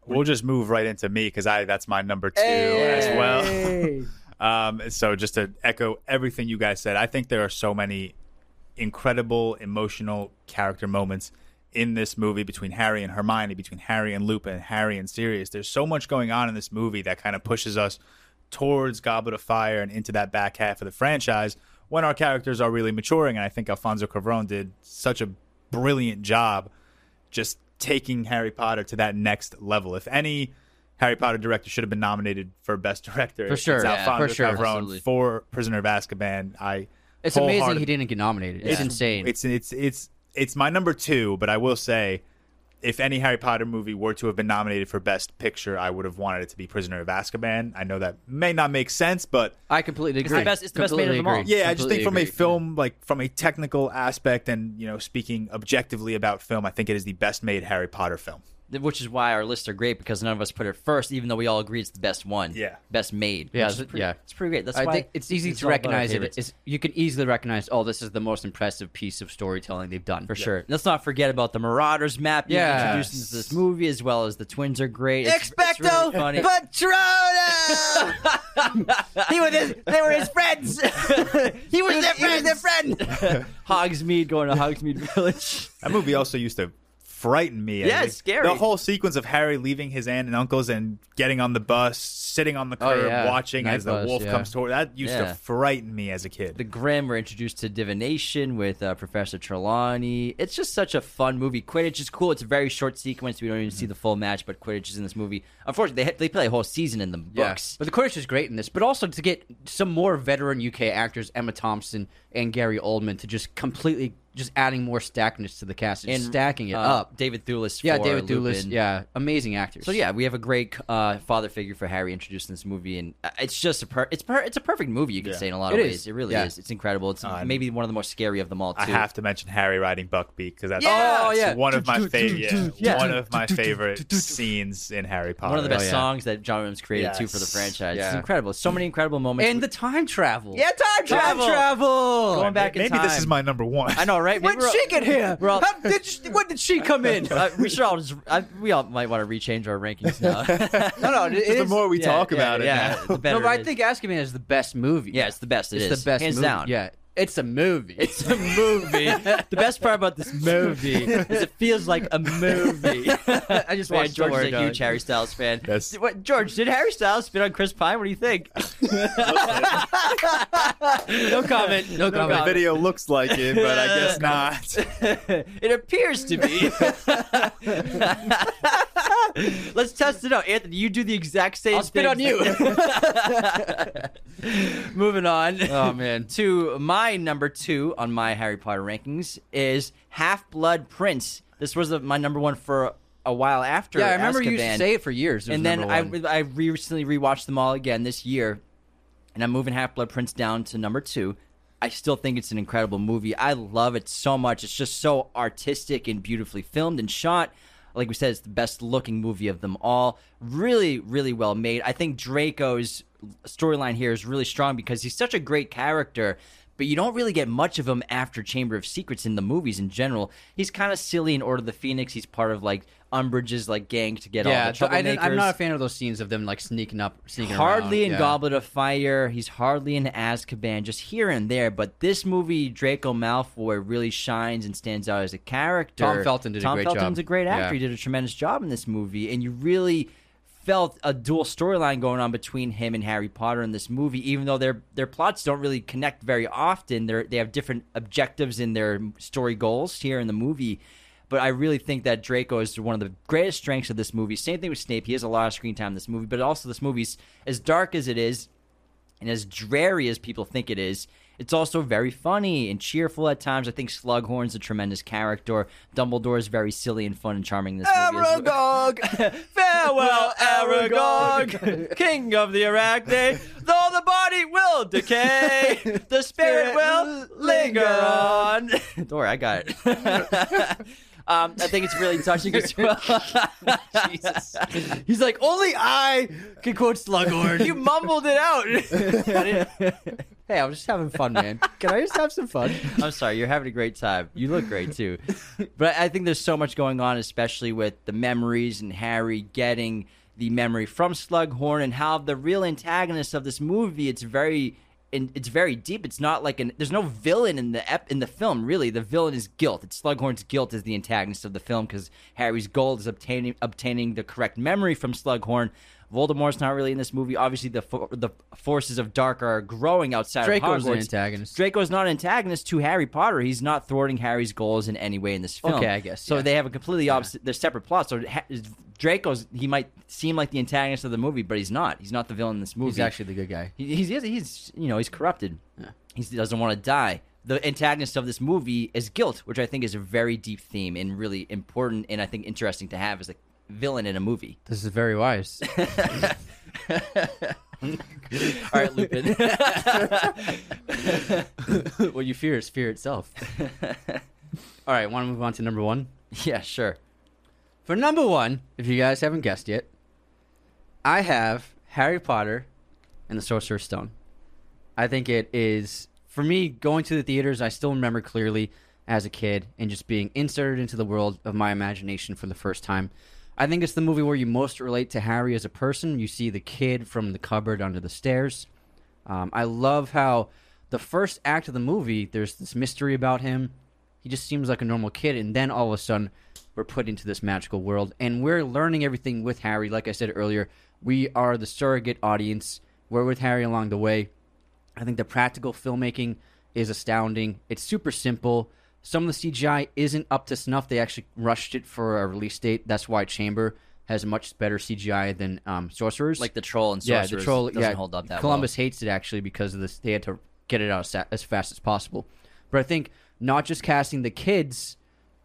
Speaker 3: we'll just move right into me because I that's my number two as well. um, so just to echo everything you guys said, I think there are so many incredible emotional character moments in this movie between Harry and Hermione, between Harry and Lupin, Harry and Sirius. There's so much going on in this movie that kind of pushes us towards Goblet of Fire and into that back half of the franchise when our characters are really maturing. And I think Alfonso Cuarón did such a brilliant job just taking Harry Potter to that next level. If any Harry Potter director should have been nominated for best director,
Speaker 4: For sure,
Speaker 3: it's
Speaker 4: yeah,
Speaker 3: Alfonso
Speaker 4: for sure,
Speaker 3: Cuarón
Speaker 2: absolutely.
Speaker 3: for Prisoner of Azkaban. I
Speaker 4: It's amazing he didn't get nominated. It's insane.
Speaker 3: It's it's it's it's my number two, but I will say, if any Harry Potter movie were to have been nominated for Best Picture, I would have wanted it to be Prisoner of Azkaban. I know that may not make sense, but
Speaker 4: I completely agree.
Speaker 2: It's the best- it's the best made of them all.
Speaker 4: agree.
Speaker 3: yeah, I just think
Speaker 4: Completely
Speaker 3: from a
Speaker 4: agree.
Speaker 3: film, like from a technical aspect, and you know, speaking objectively about film, I think it is the best made Harry Potter film.
Speaker 2: Which is why our lists are great because none of us put it first, even though we all agree it's the best one.
Speaker 3: Yeah.
Speaker 2: best made.
Speaker 4: Yeah,
Speaker 2: which is
Speaker 4: th-
Speaker 2: pretty,
Speaker 4: yeah.
Speaker 2: it's pretty great. That's
Speaker 4: I
Speaker 2: why
Speaker 4: think it's easy to
Speaker 2: all about our
Speaker 4: recognize it. It's, you can easily recognize, oh, this is the most impressive piece of storytelling they've done.
Speaker 2: For sure. Let's not forget about the Marauders map being
Speaker 4: Yes.
Speaker 2: introduced into this movie, as well as the twins are great. It's, it's
Speaker 4: Expecto
Speaker 2: really funny.
Speaker 4: Patronum!
Speaker 2: he was his, they were his friends. he was their friend. Their friend. Hogsmeade going to Hogsmeade Village.
Speaker 3: That movie also used to frighten me. I
Speaker 2: Yeah, it's scary.
Speaker 3: The whole sequence of Harry leaving his aunt and uncles and getting on the bus, sitting on the
Speaker 4: Oh,
Speaker 3: curb,
Speaker 4: yeah.
Speaker 3: watching
Speaker 4: Night
Speaker 3: as the wolf
Speaker 4: yeah.
Speaker 3: comes toward. That used
Speaker 2: Yeah.
Speaker 3: to frighten me as a kid.
Speaker 2: The Grimm were introduced to divination with uh, Professor Trelawney. It's just such a fun movie. Quidditch is cool. It's a very short sequence. We don't even see the full match, but Quidditch is in this movie. Unfortunately, they, they play a whole season in the books.
Speaker 4: But the Quidditch is great in this, but also to get some more veteran UK actors, Emma Thompson and Gary Oldman, to just completely just adding more stackness to the cast and, stacking it
Speaker 2: uh,
Speaker 4: up.
Speaker 2: David Thewlis.
Speaker 4: Yeah,
Speaker 2: for
Speaker 4: David Thewlis. Yeah, amazing actors.
Speaker 2: So yeah, we have a great uh, father figure for Harry introduced in this movie, and uh, it's just a per- it's per- it's a perfect movie. You could
Speaker 3: Yeah.
Speaker 2: say in a lot
Speaker 4: It
Speaker 2: of
Speaker 4: is.
Speaker 2: ways. It really
Speaker 4: Yeah.
Speaker 2: is. It's incredible. It's
Speaker 3: Uh,
Speaker 2: maybe one of the most scary of them all. Too.
Speaker 3: I have to mention Harry riding Buckbeak because that's
Speaker 4: Yeah! Oh, yeah.
Speaker 3: one of my favorite yeah,
Speaker 2: Yeah.
Speaker 3: one of my favorite scenes in Harry Potter.
Speaker 2: one of the best
Speaker 4: yeah.
Speaker 2: songs that John Williams created too for the
Speaker 3: Yes.
Speaker 2: franchise. It's incredible. So many incredible moments.
Speaker 4: and the time travel.
Speaker 2: yeah, time travel.
Speaker 4: travel.
Speaker 2: Going back in
Speaker 3: Maybe this is my number one.
Speaker 2: I know, right?
Speaker 4: When
Speaker 2: We're
Speaker 4: she get here?
Speaker 2: we're all-
Speaker 4: How did she- when did she come in?
Speaker 2: uh, we should all just. I, we all might want to rechange our rankings now.
Speaker 4: no, no. It
Speaker 3: Just the
Speaker 4: is-
Speaker 3: more we
Speaker 2: Yeah,
Speaker 3: talk
Speaker 2: yeah,
Speaker 3: about it,
Speaker 2: yeah,
Speaker 3: now.
Speaker 2: the better
Speaker 4: no, but I
Speaker 2: it is.
Speaker 4: think Azkaban is the best movie.
Speaker 2: Yeah, it's the best. It
Speaker 4: it's
Speaker 2: is.
Speaker 4: the best
Speaker 2: hands
Speaker 4: movie.
Speaker 2: down.
Speaker 4: Yeah, It's a movie.
Speaker 2: It's a movie. the best part about this movie is it feels like a movie.
Speaker 4: I just
Speaker 2: Man,
Speaker 4: watched
Speaker 2: George
Speaker 4: Thor,
Speaker 2: is a
Speaker 4: dog.
Speaker 2: huge Harry Styles fan.
Speaker 3: Yes.
Speaker 2: Did- what, George, did Harry Styles spit on Chris Pine? What do you think? no comment. No
Speaker 3: The
Speaker 2: comment.
Speaker 3: The video looks like it, but I guess not.
Speaker 2: it appears to be. Let's test it out. Anthony, you do the exact same
Speaker 4: I'll spit
Speaker 2: thing.
Speaker 4: on
Speaker 2: Moving on.
Speaker 4: Oh man.
Speaker 2: to my number two on my Harry Potter rankings is Half Blood Prince. This was uh my number one for a while after.
Speaker 4: Yeah, I remember you used
Speaker 2: Azkaban.
Speaker 4: to say it for years. It
Speaker 2: and then I. I recently rewatched them all again this year, and I'm moving Half Blood Prince down to number two. I still think it's an incredible movie. I love it so much. It's just so artistic and beautifully filmed and shot. Like we said, it's the best looking movie of them all. Really, really well made. I think Draco's storyline here is really strong because he's such a great character, but you don't really get much of him after Chamber of Secrets in the movies in general. He's kind of silly in Order of the Phoenix. He's part of like Umbridge's like gang to get all the
Speaker 4: but I
Speaker 2: am
Speaker 4: not a fan of those scenes of them like sneaking up, sneaking
Speaker 2: hardly
Speaker 4: around.
Speaker 2: in
Speaker 4: yeah.
Speaker 2: Goblet of Fire. He's hardly in Azkaban, just here and there. But this movie, Draco Malfoy, really shines and stands out as a character.
Speaker 4: Tom Felton did a great
Speaker 2: Felton's
Speaker 4: job.
Speaker 2: Tom Felton's a great actor.
Speaker 4: Yeah.
Speaker 2: He did a tremendous job in this movie, and you really felt a dual storyline going on between him and Harry Potter in this movie. Even though their their plots don't really connect very often, they they have different objectives in their story goals here in the movie. But I really think that Draco is one of the greatest strengths of this movie. Same thing with Snape. He has a lot of screen time in this movie, but also this movie's as dark as it is and as dreary as people think it is. It's also very funny and cheerful at times. I think Slughorn's a tremendous character. Dumbledore is very silly and fun and charming in this well.
Speaker 4: Aragog!
Speaker 2: Farewell, Aragog, king of the Arachne. Though the body will decay, the spirit will linger on. Worry, I got it. Um, I think it's really touching as well.
Speaker 4: Jesus. He's like, only I can quote Slughorn.
Speaker 2: you mumbled it out.
Speaker 4: Hey, I'm just having fun, man. Can I just have some fun?
Speaker 2: I'm sorry, you're having a great time. You look great too. But I think there's so much going on, especially with the memories and Harry getting the memory from Slughorn and how the real antagonist of this movie. It's very. And it's very deep. It's not like an. There's no villain in the ep, in the film. Really, the villain is guilt. It's Slughorn's guilt is the antagonist of the film because Harry's goal is obtaining obtaining the correct memory from Slughorn. Voldemort's not really in this movie. Obviously, the fo- the forces of dark are growing outside
Speaker 4: Draco's
Speaker 2: of
Speaker 4: an antagonist.
Speaker 2: Draco's not an antagonist to Harry Potter. He's not thwarting Harry's goals in any way in this film.
Speaker 4: Okay, I guess,
Speaker 2: So
Speaker 4: yeah.
Speaker 2: they have a completely opposite. They're separate plots. So ha- Draco's he might seem like the antagonist of the movie, but he's not. He's not the villain in this movie.
Speaker 4: He's actually the good guy.
Speaker 2: He- he's he's, he's you know he's corrupted. He's, he doesn't want to die. The antagonist of this movie is guilt, which I think is a very deep theme and really important and I think interesting to have as a villain in a movie.
Speaker 4: This is very wise.
Speaker 2: All right, Lupin.
Speaker 4: what you fear is fear itself. All right, want to move on to number one?
Speaker 2: yeah, sure.
Speaker 4: For number one, if you guys haven't guessed yet, I have Harry Potter and the Sorcerer's Stone. I think it is, for me, going to the theaters, I still remember clearly as a kid and just being inserted into the world of my imagination for the first time. I think it's the movie where you most relate to Harry as a person. You see the kid from the cupboard under the stairs. Um, I love how the first act of the movie, there's this mystery about him. He just seems like a normal kid, and then all of a sudden, we're put into this magical world, and we're learning everything with Harry. Like I said earlier, we are the surrogate audience. We're with Harry along the way. I think the practical filmmaking is astounding. It's super simple. Some of the CGI isn't up to snuff. They actually rushed it for a release date. That's why Chamber has much better CGI than um, Sorcerers.
Speaker 2: Like the troll and
Speaker 4: yeah, the troll
Speaker 2: doesn't
Speaker 4: yeah,
Speaker 2: hold up that
Speaker 4: Columbus hates it actually because of this. They had to get it out as, as fast as possible. But I think not just casting the kids,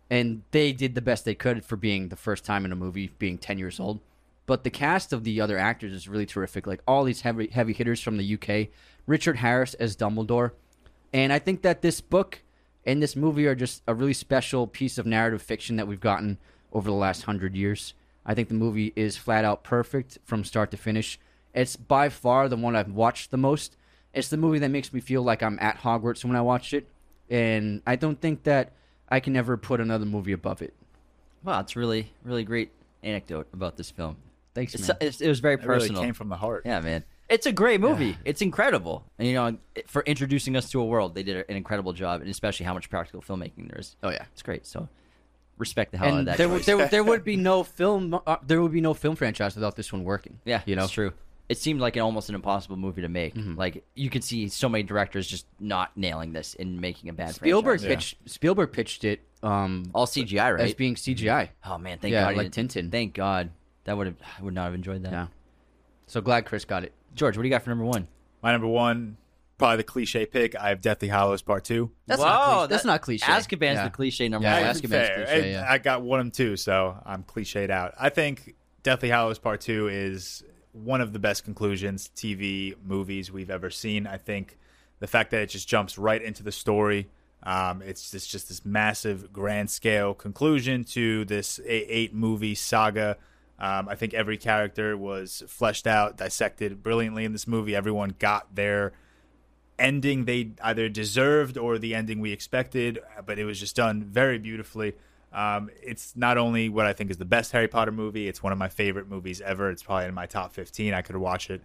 Speaker 4: and they did the best they could for being the first time in a movie, being ten years old. But the cast of the other actors is really terrific. Like all these heavy heavy hitters from the UK, Richard Harris as Dumbledore, and I think that this book and this movie are just a really special piece of narrative fiction that we've gotten over the last hundred years. I think the movie is flat out perfect from start to finish. It's by far the one I've watched the most. It's the movie that makes me feel like I'm at Hogwarts when I watch it, and I don't think that I can ever put another movie above it.
Speaker 2: Wow, it's really, really great anecdote about this film.
Speaker 4: Thanks, man.
Speaker 2: it's, it was very
Speaker 3: It really
Speaker 2: personal.
Speaker 3: came from the heart.
Speaker 2: yeah, man. It's a great movie. It's incredible. And, you know, for introducing us to a world, they did an incredible job, and especially how much practical filmmaking there is.
Speaker 4: Oh, yeah.
Speaker 2: it's great. So respect the hell out of that.
Speaker 4: there, would- there, there would be no film. Uh, there would be no film franchise without this one working.
Speaker 2: yeah,
Speaker 4: you know.
Speaker 2: it's true. It seemed like an almost an impossible movie to make.
Speaker 4: Mm-hmm.
Speaker 2: Like you could see so many directors just not nailing this and making a bad
Speaker 4: Spielberg
Speaker 2: franchise.
Speaker 4: pitched. Spielberg pitched it um,
Speaker 2: all CGI, right?
Speaker 4: as being CGI.
Speaker 2: oh man, thank
Speaker 4: Yeah,
Speaker 2: God,
Speaker 4: like Tintin.
Speaker 2: Thank God, that would have I would not have enjoyed that.
Speaker 4: Yeah. So glad Chris got it.
Speaker 2: George, what do you got for number one?
Speaker 3: My number one, probably the cliche pick. I have Deathly Hallows Part Two.
Speaker 4: That's
Speaker 2: Whoa,
Speaker 4: not cliche. That's
Speaker 2: that-
Speaker 4: not cliche.
Speaker 2: Azkaban's
Speaker 4: Yeah.
Speaker 2: the cliche number
Speaker 4: Yeah,
Speaker 2: one.
Speaker 4: Azkaban's
Speaker 3: Fair.
Speaker 4: cliche,
Speaker 3: I-
Speaker 4: yeah.
Speaker 3: I got one and two, so I'm cliched out. I think Deathly Hallows Part Two is one of the best conclusions TV movies we've ever seen. I think the fact that it just jumps right into the story. Um, it's just, just this massive, grand scale conclusion to this eight, eight movie saga. Um, I think every character was fleshed out, dissected brilliantly in this movie. Everyone got their ending they either deserved or the ending we expected, but it was just done very beautifully. Um, it's not only what I think is the best Harry Potter movie, it's one of my favorite movies ever. It's probably in my top 15. I could watch it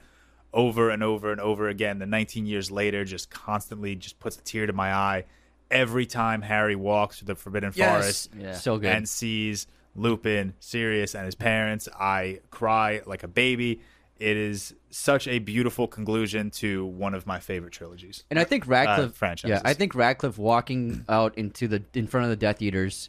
Speaker 3: over and over and over again. The 19 years later just constantly just puts a tear to my eye every time Harry walks through the Forbidden Forest
Speaker 2: Yeah.
Speaker 4: So good.
Speaker 3: and sees Lupin, Sirius, and his parents. I cry like a baby. It is such a beautiful conclusion to one of my favorite trilogies.
Speaker 4: And I think Radcliffe
Speaker 3: Uh, franchises.
Speaker 4: Yeah, I think Radcliffe walking out into the in front of the Death Eaters,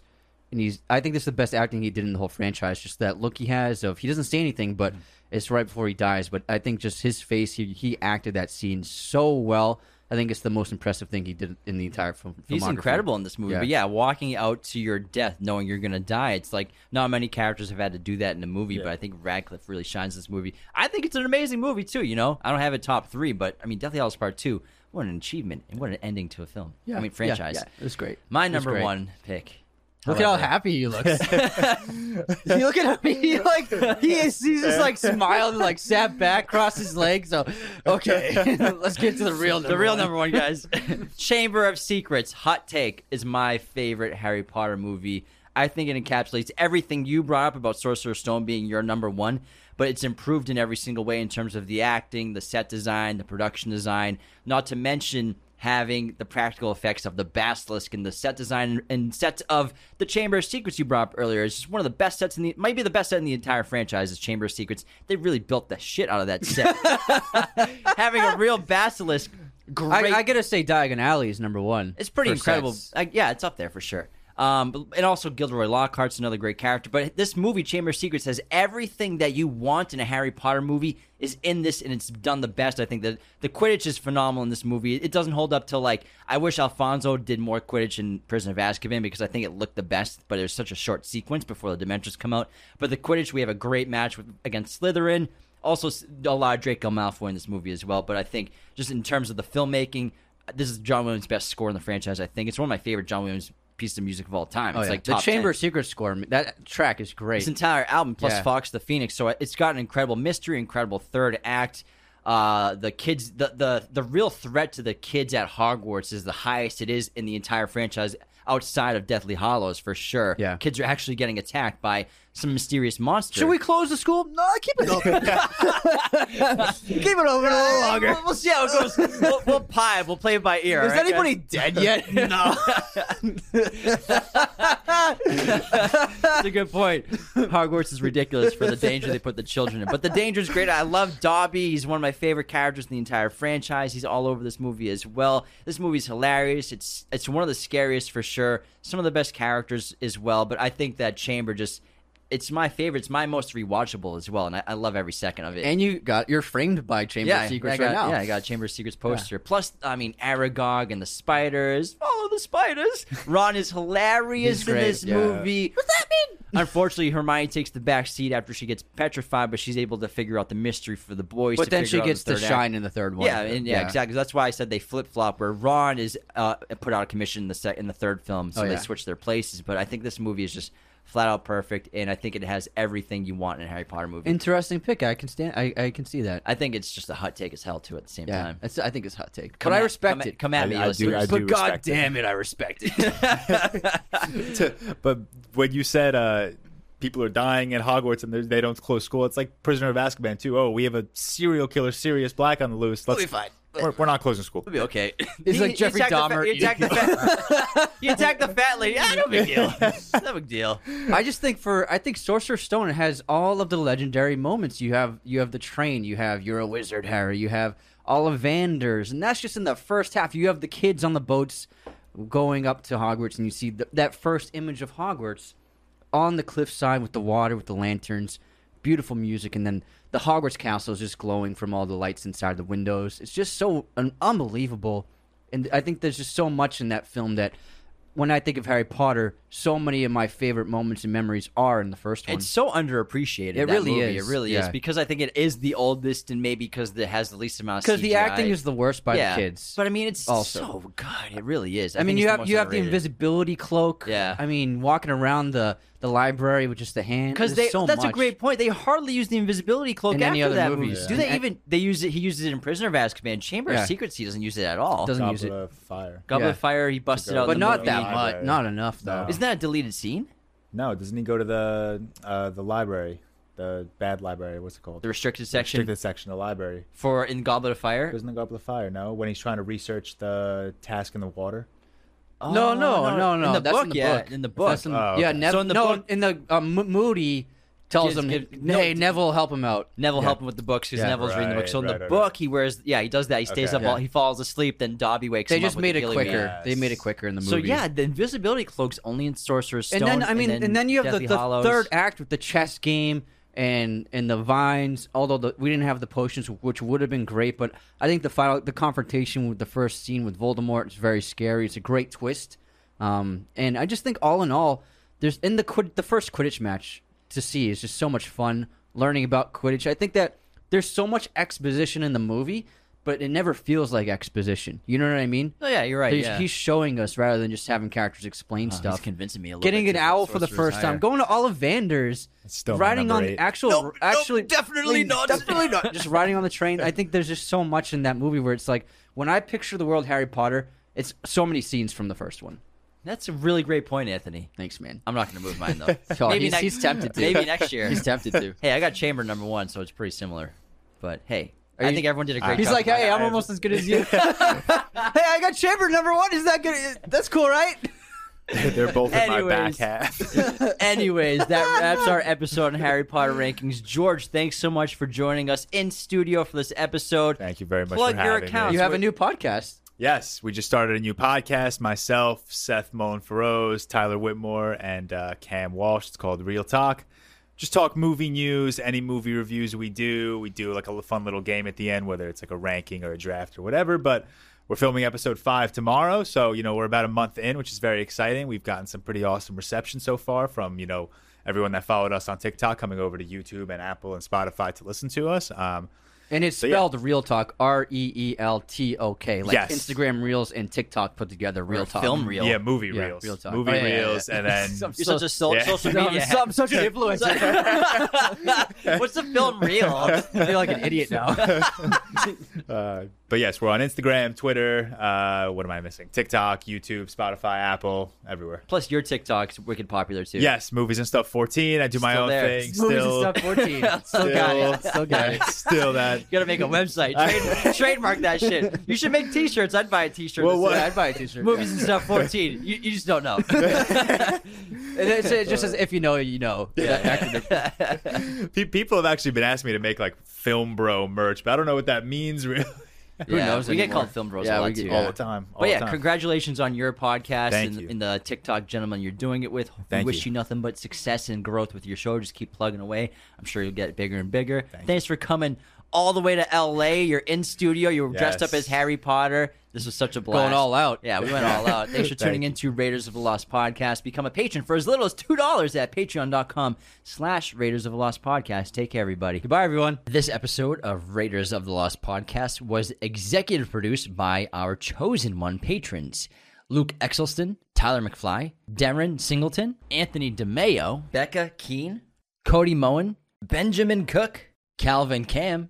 Speaker 4: and he's. I think this is the best acting he did in the whole franchise. Just that look he has of he doesn't say anything, but it's right before he dies. But I think just his face, he he acted that scene so well. I think it's the most impressive thing he did in the entire film.
Speaker 2: He's incredible in this movie.
Speaker 4: Yeah.
Speaker 2: But yeah, walking out to your death knowing you're going to die, it's like not many characters have had to do that in a movie, but I think Radcliffe really shines in this movie. I think it's an amazing movie, too, you know? I don't have it top three, but I mean, Deathly Hallows Part 2, what an achievement and what an ending to a film.
Speaker 4: Yeah,
Speaker 2: I mean, franchise.
Speaker 4: yeah, it was great.
Speaker 2: My
Speaker 4: It was
Speaker 2: number
Speaker 4: great.
Speaker 2: one pick.
Speaker 4: Look at how happy he looks. you look at him. He like he is. He's just like smiled and like sat back, crossed his legs. So okay, let's get to the real.
Speaker 2: The real number one, guys. Chamber of Secrets, Hot Take, is my favorite Harry Potter movie. I think it encapsulates everything you brought up about Sorcerer's Stone being your number one, but it's improved in every single way in terms of the acting, the set design, the production design, not to mention having the practical effects of the basilisk and the set design and sets of the Chamber of Secrets you brought up earlier. is just one of the best sets in the might be the best set in the entire franchise is Chamber of Secrets. They really built the shit out of that set. having a real basilisk
Speaker 4: I,
Speaker 2: great
Speaker 4: I gotta say, Diagon Alley is number one.
Speaker 2: it's pretty incredible. Like, yeah, it's up there for sure. Um, and also Gilderoy Lockhart's another great character. But this movie, Chamber of Secrets, has everything that you want in a Harry Potter movie is in this, and it's done the best. I think that the Quidditch is phenomenal in this movie. It doesn't hold up till like I wish Alfonso did more Quidditch in Prison of Azkaban because I think it looked the best. But there's such a short sequence before the Dementors come out. But the Quidditch, we have a great match with, against Slytherin. Also, a lot of Draco Malfoy in this movie as well. But I think just in terms of the filmmaking, this is John Williams' best score in the franchise. I think it's one of my favorite John Williams pieces of music of all time.
Speaker 4: Oh,
Speaker 2: It's
Speaker 4: yeah.
Speaker 2: like
Speaker 4: the Chamber
Speaker 2: 10.
Speaker 4: of Secrets score. That track is great.
Speaker 2: This entire album plus
Speaker 4: Yeah.
Speaker 2: Fawkes the Phoenix. So it's got an incredible mystery, incredible third act. Uh, the kids, the, the the real threat to the kids at Hogwarts is the highest it is in the entire franchise outside of Deathly Hallows for sure.
Speaker 4: Yeah.
Speaker 2: kids are actually getting attacked by some mysterious monster.
Speaker 4: Should we close the school? No, keep it open. keep it open a little longer.
Speaker 2: We'll, we'll see how it goes. we'll, we'll pie. We'll play it by ear.
Speaker 4: Is
Speaker 2: all right,
Speaker 4: anybody
Speaker 2: guys?
Speaker 4: dead yet? no.
Speaker 2: That's a good point. Hogwarts is ridiculous for the danger they put the children in. But the danger is great. I love Dobby. He's one of my favorite characters in the entire franchise. He's all over this movie as well. This movie's hilarious. It's it's one of the scariest for sure. Some of the best characters as well. But I think that Chamber just it's my favorite. It's my most rewatchable as well, and I, I love every second of it.
Speaker 4: And you got you're framed by Chamber
Speaker 2: yeah,
Speaker 4: of Secrets
Speaker 2: got,
Speaker 4: right now.
Speaker 2: Yeah, I got a Chamber of Secrets poster. Plus, I mean, Aragog and the spiders. Follow the spiders. Ron is hilarious in
Speaker 4: great,
Speaker 2: this
Speaker 4: yeah.
Speaker 2: movie. What's that mean? Unfortunately, Hermione takes the back seat after she gets petrified, but she's able to figure out the mystery for the boys.
Speaker 4: But
Speaker 2: to
Speaker 4: then she
Speaker 2: out
Speaker 4: gets
Speaker 2: the
Speaker 4: to shine
Speaker 2: act.
Speaker 4: in the third one.
Speaker 2: Yeah, and yeah, exactly. That's why I said they flip flop. Where Ron is uh, put out of commission in the sec- in the third film, so
Speaker 4: Oh,
Speaker 2: they switch their places. But I think this movie is just flat out perfect, and I think it has everything you want in a Harry Potter movie.
Speaker 4: Interesting pick. I can stand. I, I can see that.
Speaker 2: I think it's just a hot take as hell too at the same
Speaker 4: yeah,
Speaker 2: time.
Speaker 4: it's, I think it's hot take,
Speaker 2: Come
Speaker 4: but I
Speaker 2: at-
Speaker 4: respect
Speaker 2: come at-
Speaker 4: it.
Speaker 2: Come at
Speaker 3: I-
Speaker 2: me,
Speaker 3: I do- I do
Speaker 4: but God
Speaker 3: it.
Speaker 4: damn it, I respect it.
Speaker 3: but when you said uh, people are dying at Hogwarts and they're- don't close school. It's like Prisoner of Azkaban too. Oh, we have a serial killer, Sirius Black on the loose. Let's
Speaker 2: be fine.
Speaker 3: We're, we're not closing school.
Speaker 2: It'll be okay.
Speaker 4: It's
Speaker 2: He-
Speaker 4: like
Speaker 2: he
Speaker 4: Jeffrey
Speaker 2: attacked the
Speaker 4: Dahmer
Speaker 2: fa- he attacked the fat. he attacked the fat lady. Ah, no big deal. no big deal.
Speaker 4: I just think for I think Sorcerer's Stone has all of the legendary moments. You have you have the train, you have you're a wizard, Harry, you have Ollivanders, and that's just in the first half. You have the kids on the boats going up to Hogwarts, and you see th- that first image of Hogwarts on the cliffside with the water, with the lanterns, beautiful music, and then the Hogwarts castle is just glowing from all the lights inside the windows. It's just so un- unbelievable, and I think there's just so much in that film that. When I think of Harry Potter, so many of my favorite moments and memories are in the first one.
Speaker 2: It's so underappreciated.
Speaker 4: It
Speaker 2: that
Speaker 4: really
Speaker 2: movie.
Speaker 4: is,
Speaker 2: It really
Speaker 4: yeah.
Speaker 2: is because I think it is the oldest and maybe because it has the least amount of
Speaker 4: because the acting is the worst by
Speaker 2: yeah.
Speaker 4: the kids.
Speaker 2: But I mean, it's
Speaker 4: also.
Speaker 2: so good. It really is.
Speaker 4: I, mean, you have you have the invisibility cloak.
Speaker 2: Yeah.
Speaker 4: I mean, walking around the the library with just the hand.
Speaker 2: Because
Speaker 4: There's
Speaker 2: they
Speaker 4: so
Speaker 2: that's a great point. They hardly use the invisibility cloak
Speaker 4: In any
Speaker 2: after
Speaker 4: other
Speaker 2: that
Speaker 4: movies.
Speaker 2: movie. Do they
Speaker 4: And-
Speaker 2: even they use it he uses it in Prisoner of Azkaban. Chamber
Speaker 4: Yeah.
Speaker 2: of Secrets he doesn't use it at all.
Speaker 4: Doesn't use
Speaker 3: Goblet
Speaker 4: it,
Speaker 3: of Fire.
Speaker 2: Goblet
Speaker 4: Yeah.
Speaker 2: of Fire he busted out
Speaker 4: but
Speaker 2: the
Speaker 4: not
Speaker 2: movie.
Speaker 4: that
Speaker 3: Library.
Speaker 4: much. Not enough though.
Speaker 3: No.
Speaker 2: Isn't that a deleted scene?
Speaker 3: No, doesn't he go to the uh, the library, the bad library? What's it called?
Speaker 2: The restricted section
Speaker 3: restricted section of the library.
Speaker 2: for in Goblet of Fire.
Speaker 3: Doesn't it go up the fire? No, when he's trying to research the task in the water.
Speaker 2: Oh,
Speaker 4: no, no, no, no.
Speaker 2: In the
Speaker 4: That's
Speaker 2: book,
Speaker 4: in the
Speaker 2: yeah,
Speaker 4: book.
Speaker 2: in the book.
Speaker 4: That's in-
Speaker 3: Oh,
Speaker 4: yeah,
Speaker 3: okay.
Speaker 4: Nev-
Speaker 2: So in the
Speaker 4: no,
Speaker 2: book-
Speaker 4: in the uh, M- Moody tells him,
Speaker 2: give-
Speaker 4: "Hey,
Speaker 2: no,
Speaker 4: Neville, help him out."
Speaker 2: Neville
Speaker 3: Yeah.
Speaker 2: helped him with the books because
Speaker 4: Yeah.
Speaker 2: Neville's reading the book. So in
Speaker 3: right,
Speaker 2: the
Speaker 3: right,
Speaker 2: book,
Speaker 3: right.
Speaker 2: he wears yeah he does that. He stays
Speaker 3: Okay.
Speaker 2: up, while
Speaker 4: Yeah.
Speaker 2: he falls asleep. Then Dobby wakes
Speaker 4: up.
Speaker 2: They
Speaker 4: just made
Speaker 2: with
Speaker 4: it quicker.
Speaker 2: Gillyweed.
Speaker 4: They made it quicker in the movie.
Speaker 2: So yeah, the invisibility cloak's only in Sorcerer's Stone.
Speaker 4: and then I mean, and then, you have the,
Speaker 2: Deathly
Speaker 4: the
Speaker 2: Hallows.
Speaker 4: third act with the chess game and and the vines. Although the, we didn't have the potions, which would have been great, but I think the final the confrontation with the first scene with Voldemort is very scary. It's a great twist, um, and I just think all in all, there's in the Quid- the first Quidditch match to see is just so much fun learning about Quidditch. I think that there's so much exposition in the movie. But it never feels like exposition. You know what I mean?
Speaker 2: Oh yeah, you're right.
Speaker 4: He's,
Speaker 2: yeah.
Speaker 4: he's showing us rather than just having characters explain
Speaker 2: Oh,
Speaker 4: stuff
Speaker 2: He's convincing me a little
Speaker 4: getting
Speaker 2: bit
Speaker 4: an owl for the
Speaker 2: Sorcerer's
Speaker 4: first time, going to Ollivanders,
Speaker 3: It's still my
Speaker 4: riding on
Speaker 3: eight.
Speaker 4: actual,
Speaker 2: Nope, nope,
Speaker 4: actually,
Speaker 2: definitely not.
Speaker 4: definitely not, just riding on the train. I think there's just so much in that movie where it's like when I picture the world Harry Potter, it's so many scenes from the first one.
Speaker 2: That's a really great point, Anthony.
Speaker 4: Thanks, man.
Speaker 2: I'm not going to move mine though. Maybe
Speaker 4: he's,
Speaker 2: next,
Speaker 4: he's tempted to.
Speaker 2: Maybe next year.
Speaker 4: he's tempted to.
Speaker 2: Hey, I got Chamber number one, so it's pretty similar. But hey,
Speaker 4: Are
Speaker 2: I
Speaker 4: you-
Speaker 2: think everyone did a great
Speaker 4: He's
Speaker 2: job.
Speaker 4: like, hey, I'm almost as good as you. hey, I got Chamber number one. Is that good? That's cool, right?
Speaker 3: They're both in my
Speaker 2: Anyways.
Speaker 3: back half.
Speaker 2: Anyways, that wraps our episode on Harry Potter rankings. George, thanks so much for joining us in studio for this episode.
Speaker 3: Thank you very much
Speaker 2: Plug
Speaker 3: for
Speaker 2: your account.
Speaker 4: You have a new podcast.
Speaker 3: Yes, we just started a new podcast. Myself, Seth Moen-Feroz, Tyler Whitmore, and uh, Cam Walsh. It's called ReelTok. Just talk movie news, any movie reviews we do. We do like a fun little game at the end, whether it's like a ranking or a draft or whatever. But we're filming episode five tomorrow, so you know we're about a month in, which is very exciting. We've gotten some pretty awesome reception so far from you know everyone that followed us on TikTok, coming over to YouTube and Apple and Spotify to listen to us. Um,
Speaker 4: And it's
Speaker 3: So, yeah.
Speaker 4: spelled ReelTok, R E E L T O K, like
Speaker 3: Yes.
Speaker 4: Instagram Reels and TikTok put together. ReelTok.
Speaker 2: film reel.
Speaker 3: yeah, movie
Speaker 4: Yeah,
Speaker 3: reels,
Speaker 4: ReelTok.
Speaker 3: movie
Speaker 4: Oh, yeah, yeah,
Speaker 3: reels,
Speaker 4: yeah.
Speaker 3: and then
Speaker 2: You're such a so-
Speaker 3: Yeah.
Speaker 2: social
Speaker 4: I'm,
Speaker 2: media.
Speaker 4: so- I'm such an influencer.
Speaker 2: What's the film reel?
Speaker 4: I feel like an idiot now.
Speaker 3: Uh, but yes, we're on Instagram, Twitter. Uh, what am I missing? TikTok, YouTube, Spotify, Apple, everywhere.
Speaker 2: Plus, your TikTok's wicked popular too.
Speaker 3: Yes, movies and stuff. Fourteen. I do my
Speaker 2: Still
Speaker 3: own
Speaker 2: there.
Speaker 3: thing.
Speaker 4: Movies and stuff 14. Still
Speaker 3: still,
Speaker 4: got it. Still got it.
Speaker 3: still that.
Speaker 2: You gotta make a website. Trade, trademark that shit. You should make T-shirts. I'd buy a T-shirt.
Speaker 3: Well, what-
Speaker 4: Yeah, I'd buy a t-shirt.
Speaker 2: Movies and stuff. Fourteen. You, you just don't know.
Speaker 4: And it's, it just says if you know, you know. That acronym.
Speaker 3: Pe- People have actually been asking me to make like film bro merch, but I don't know what that means really.
Speaker 4: Who
Speaker 2: yeah,
Speaker 4: knows
Speaker 2: we get called film bros
Speaker 4: Yeah,
Speaker 2: a lot
Speaker 4: we get-
Speaker 2: too.
Speaker 3: All the time. All
Speaker 2: But yeah,
Speaker 3: time.
Speaker 2: congratulations on your podcast
Speaker 3: Thank
Speaker 2: and,
Speaker 3: you.
Speaker 2: and the TikTok gentleman you're doing it with.
Speaker 3: Thank
Speaker 2: we wish
Speaker 3: you.
Speaker 2: you. nothing but success and growth with your show. Just keep plugging away. I'm sure you'll get bigger and bigger.
Speaker 3: Thank
Speaker 2: Thanks for coming all the way to LA. You're in studio. You were dressed up as Harry Potter. This was such a blast.
Speaker 4: Going all out.
Speaker 2: Yeah, we went all out. Thanks for tuning
Speaker 3: Thank
Speaker 2: into Raiders of the Lost Podcast. Become a patron for as little as $2 at patreon.com slash Raiders of the Lost Podcast. Take care, everybody.
Speaker 4: Goodbye, everyone.
Speaker 2: This episode of Raiders of the Lost podcast was executive produced by our chosen one patrons Luke Exelston, Tyler McFly, Darren Singleton, Anthony DeMeo, Becca Keene, Cody Moen, Benjamin Cook, Calvin Cam,